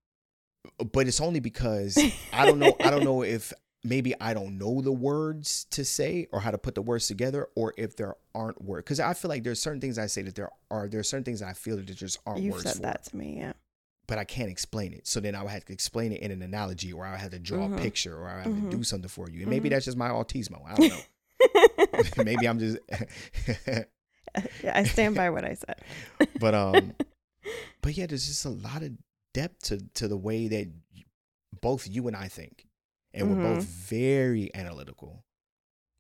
but it's only because I don't know I don't know if maybe I don't know the words to say or how to put the words together or if there aren't words because I feel like there's certain things I say that there are there are certain things I feel that there just aren't You've words said for that to me, yeah. but I can't explain it. So then I would have to explain it in an analogy, or I would have to draw Mhm. a picture, or I would have Mhm. to do something for you. And maybe Mhm. that's just my autismo. I don't know. maybe I'm just. Yeah, I stand by what I said. but um, but yeah, there's just a lot of depth to to the way that both you and I think, and we're both very analytical.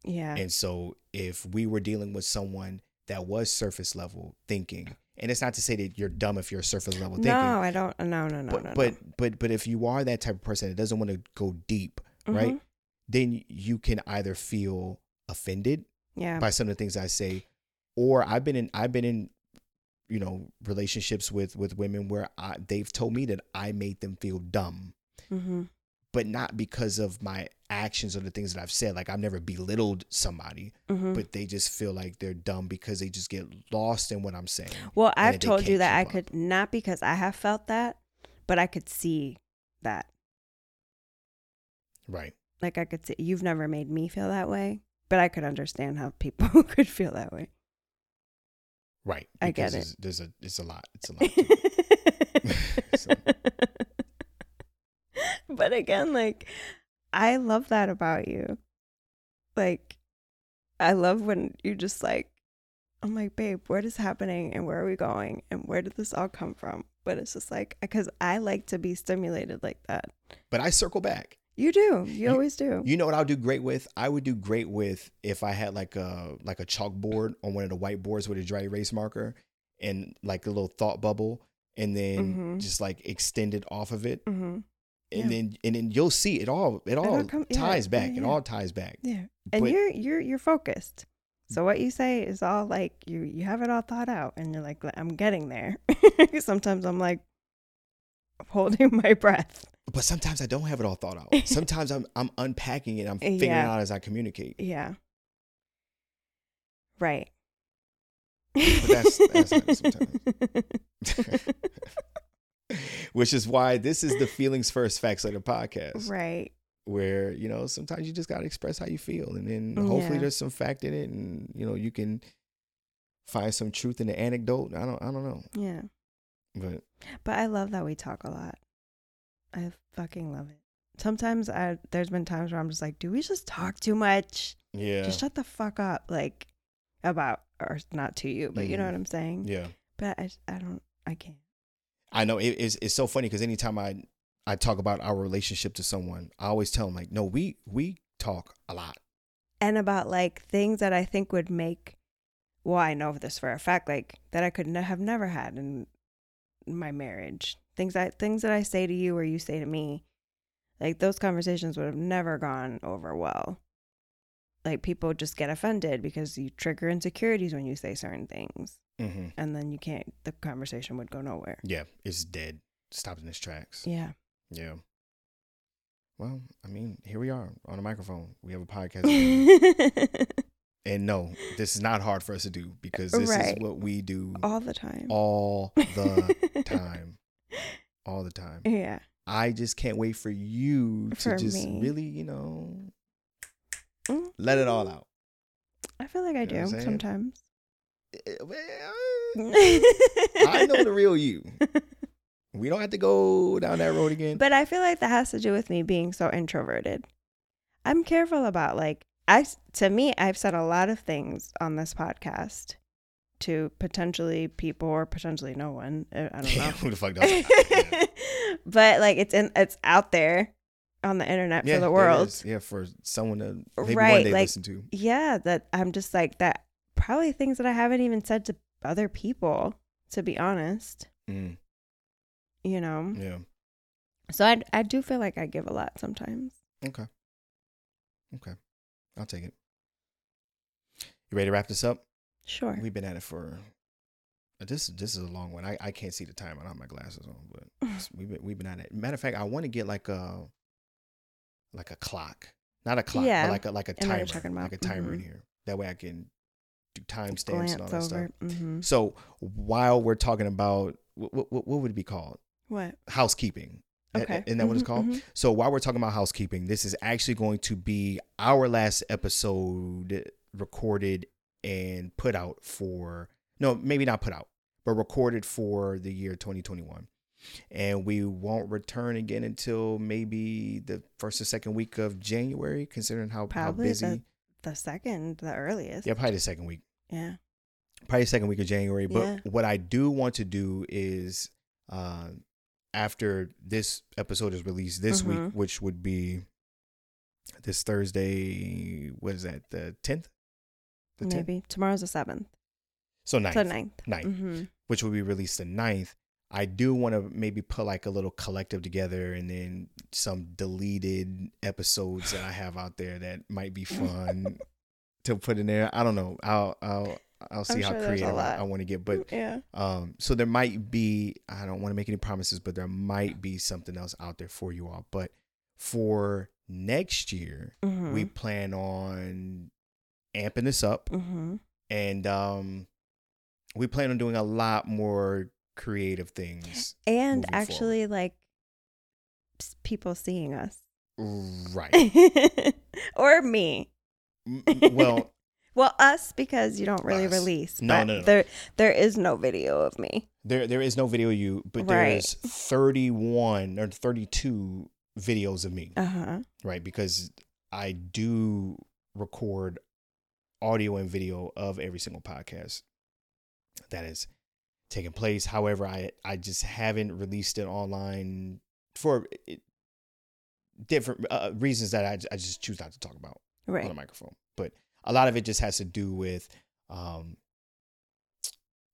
yeah. And so if we were dealing with someone that was surface level thinking, and it's not to say that you're dumb if you're surface level thinking. No, I don't. No, no, no, but no. but but but if you are that type of person that doesn't want to go deep, no. right? Then you can either feel offended Yeah. by some of the things I say, or I've been in I've been in you know relationships with with women where I, they've told me that I made them feel dumb, mm-hmm. but not because of my actions or the things that I've said. Like I've never belittled somebody, Mm-hmm. but they just feel like they're dumb because they just get lost in what I'm saying. Well, I've told you that I up. could not because I have felt that, but I could see that. Right. Like I could see you've never made me feel that way, but I could understand how people could feel that way. Right. I get it. There's, there's a it's a lot. It's a lot. So- but again, like I love that about you. Like I love when you just like I'm like, babe, what is happening and where are we going and where did this all come from? But it's just like because I like to be stimulated like that. but I circle back. You do. You, You- always do. You know what I'll do great with? I would do great with if I had like a like a chalkboard on one of the whiteboards with a dry erase marker and like a little thought bubble, and then Mhm. just like extend it off of it, mm-hmm. and Yeah. then and then you'll see it all. It all come- ties yeah, back. It yeah. all ties back. Yeah. And But- you're you're you're focused. So what you say is all like you you have it all thought out and you're like I'm getting there. Sometimes I'm like holding my breath. But sometimes I don't have it all thought out. Sometimes I'm I'm unpacking it. I'm eh, figuring Yeah. it out as I communicate. Yeah. Right. But that's that's sometimes. Which is why this is the feelings first facts later podcast. right. where you know sometimes you just got to express how you feel and then mm, hopefully Yeah. there's some fact in it and you know you can find some truth in the anecdote i don't i don't know Yeah. but But I love that we talk a lot. I fucking love it. Sometimes I there's been times where I'm just like, do we just talk too much? yeah Just shut the fuck up, like about or not to you, but you know Mhm. what I'm saying. yeah But I I don't I can't. i know it, it's, it's so funny because anytime i i talk about our relationship to someone i always tell them like no we we talk a lot And about like things that I think would make. Well, I know this for a fact, like that I could ne- have never had in my marriage. Things that things that I say to you or you say to me, like those conversations would have never gone over well. Like people just get offended because you trigger insecurities when you say certain things, hmm and then you can't. The conversation would go nowhere. yeah it's dead stopped in its tracks Yeah. yeah well i mean here we are on a microphone we have a podcast and no this is not hard for us to do because this Right. is what we do All the time. all the time. All the time. yeah. I just can't wait for you to For just me. really, you know, Mm. let it all out. I feel like I You do what I'm saying? sometimes. Eh, I know the real you. We don't have to go down that road again. But I feel like that has to do with me being so introverted. I'm careful about like I to me I've said a lot of things on this podcast to potentially people or potentially no one. I don't Yeah, know. who the fuck does that? but like it's in it's out there on the internet Yeah, for the world. Yeah, for someone to maybe one Right, day like- listen to. Yeah, that I'm just like that probably things that I haven't even said to other people to be honest, Mm, you know. yeah. So I I do feel like I give a lot sometimes. Okay. Okay. I'll take it. You ready to wrap this up? Sure. We've been at it for uh, this. This is a long one. I, I can't see the time. I don't have my glasses on, but we've been we've been at it. Matter of fact, I want to get like a like a clock, not a clock, Yeah, but like a like a I know what timer, you're talking about. like a timer in Mhm. here. That way, I can do timestamps and all that over. stuff. hmm So while we're talking about what, what what would it be called? What? Housekeeping. Okay. Isn't that what it's Mhm, called? mhm. So while we're talking about housekeeping, this is actually going to be our last episode recorded and put out for no, maybe not put out, but recorded for the year 2021. And we won't return again until maybe the first or second week of January, considering how, how Probably busy. the- The second, the earliest. yeah, probably the second week. Yeah. Probably the second week of January. But Yeah. what I do want to do is uh, after this episode is released this week, Mhm. which would be this Thursday, what is that, the 10th? The 10th? Maybe tomorrow's the seventh. So 9th, So ninth. 9th, Mm-hmm. which will be released the 9th. I do want to maybe put like a little collective together and then some deleted episodes that I have out there that might be fun to put in there. I don't know. I'll I'll I'll see how sure creative I. I want to get, but yeah. um, so there might be, I don't want to make any promises, but there might be something else out there for you all. But for next year, Mm-hmm. we plan on amping this up mm-hmm. and um, we plan on doing a lot more creative things. And actually, like people seeing us, Right. or me. Well, Well, us because you don't really Us. release. No, but no, no. There, there is no video of me. there there is no video of you, but Right. there's 31 or 32 videos of me. Uh huh. right? Because I do record audio and video of every single podcast that is taking place. However, I I just haven't released it online for it, different uh, reasons that I, I just choose not to talk about on Right. the microphone. But a lot of it just has to do with um,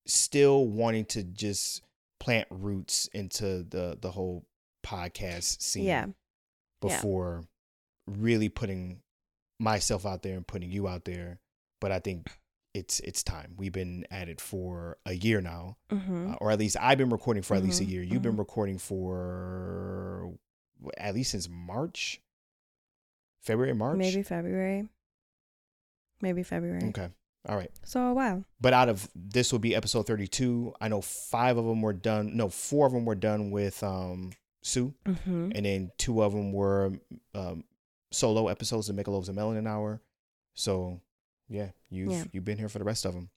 still wanting to just plant roots into the the whole podcast scene Yeah. Yeah. before really putting myself out there and putting you out there. But I think it's it's time. We've been at it for a year now, Mm-hmm. uh, or at least I've been recording for at least a Mhm, year. You've been mhm. recording for at least since March, February, March. Maybe February. Maybe February. Okay. All right. So a while. But out of this will be episode 32. I know five of them were done. No, four of them were done with um Sue, Mm-hmm. and then two of them were um solo episodes of Michelob's and Melanin Hour. So yeah, you've Yeah. you've been here for the rest of them,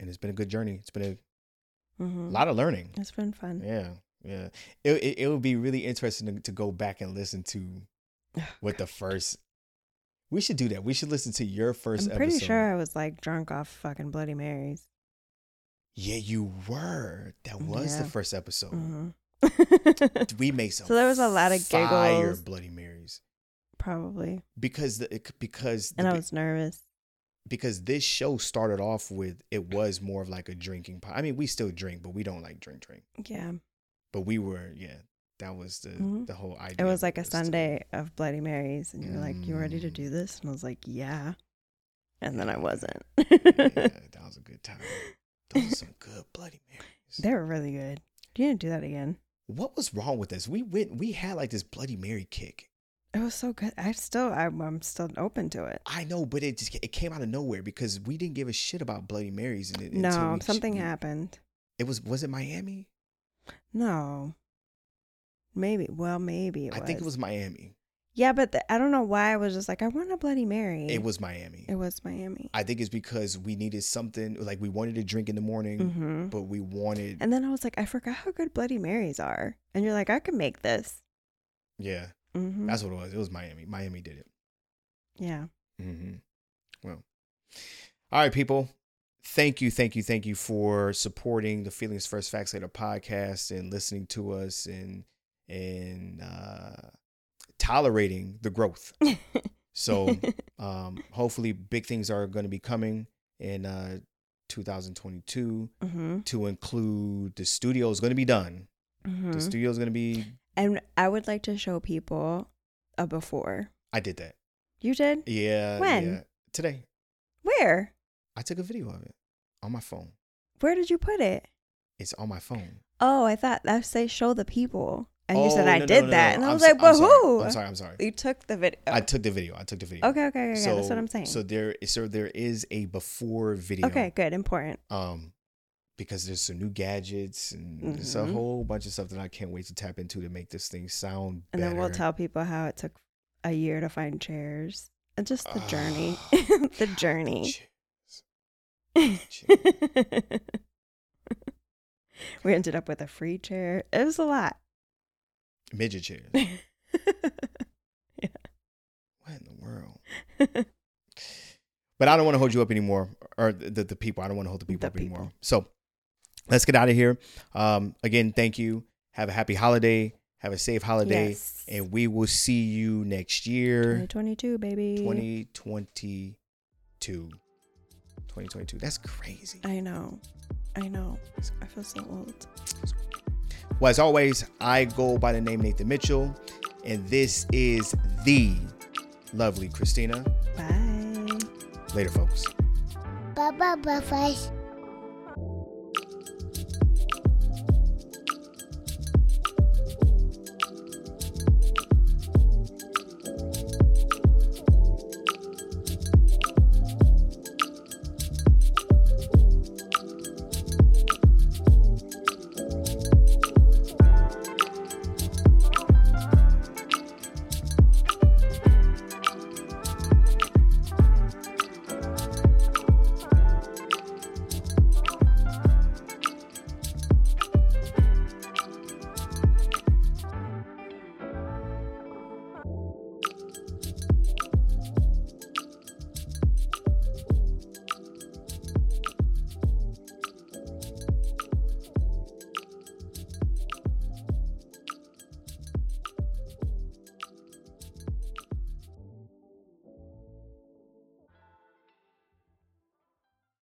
and it's been a good journey. It's been a Mm-hmm. lot of learning. It's been fun. Yeah, yeah. It it, it would be really interesting to, to go back and listen to what the first. We should do that. We should listen to your 1st I'm pretty episode. sure I was like drunk off fucking Bloody Marys. Yeah, you were. That was the first episode. Mm-hmm. We made some. So there was a lot of fire giggles. Bloody Marys Probably. because the because And the, I was nervous. Because this show started off with it was more of like a drinking. pot. I mean, we still drink, but we don't like drink drink. Yeah. But we were yeah. That was the Mhm. the whole idea. It was like a Sunday of Bloody Marys. And you're like, you ready to Mm. do this? And I was like, yeah. And then I wasn't. yeah, that was a good time. Those are some good Bloody Marys. they were really good. You didn't do that again. What was wrong with us? We went. We had like this Bloody Mary kick. It was so good. I still, I'm, I'm still open to it. I know, but it just it came out of nowhere because we didn't give a shit about Bloody Marys. And it, No, something we- happened. It was was it Miami? No. Maybe. Well, maybe it I was. think it was Miami. Yeah, but the, I don't know why I was just like, I want a Bloody Mary. It was Miami. It was Miami. I think it's because we needed something like we wanted to drink in the morning, hmm but we wanted And then I was like, I forgot how good Bloody Marys are. And you're like, I can make this. yeah. Hmm That's what it was. It was Miami. Miami did it. yeah. Mm-hmm. Well, all right, people. Thank you, thank you, thank you for supporting the Feelings First Facts Later podcast and listening to us and and uh, tolerating the growth. So, um, hopefully, big things are going to be coming in uh, 2022 hmm to include the studio is going to be done. hmm The studio is going to be. And I would like to show people a before. I did that. You did? Yeah. When? yeah. Today, Where? I took a video of it on my phone. Where did you put it? It's on my phone. Oh, I thought that say show the people. And you Oh, said I no, no, did no, that. no. And I I'm was like, I'm but sorry. who? I'm sorry. I'm sorry. You took the video. I took the video. I took the video. okay, okay, okay. So That's what I'm saying. So there, so there is a before video. okay, good. Important. Um, because there's some new gadgets and there's a Mhm. whole bunch of stuff that I can't wait to tap into to make this thing sound And better. then we'll tell people how it took a year to find chairs. And just the journey. Ah, the journey. We ended up with a free chair. It was a lot. Midget chairs. Yeah what in the world? But I don't want to hold you up anymore, or the, the people. I don't want to hold the people The up anymore. So let's get out of here. Um, again, thank you. Have a happy holiday. Have a safe holiday. yes. And we will see you next year, 2022, baby. 2022. 2022. That's crazy. I know. I know. I feel so old. Well, as always, I go by the name Nathan Mitchell, and this is the lovely Cristina. Bye. Later, folks. Bye bye bye bye.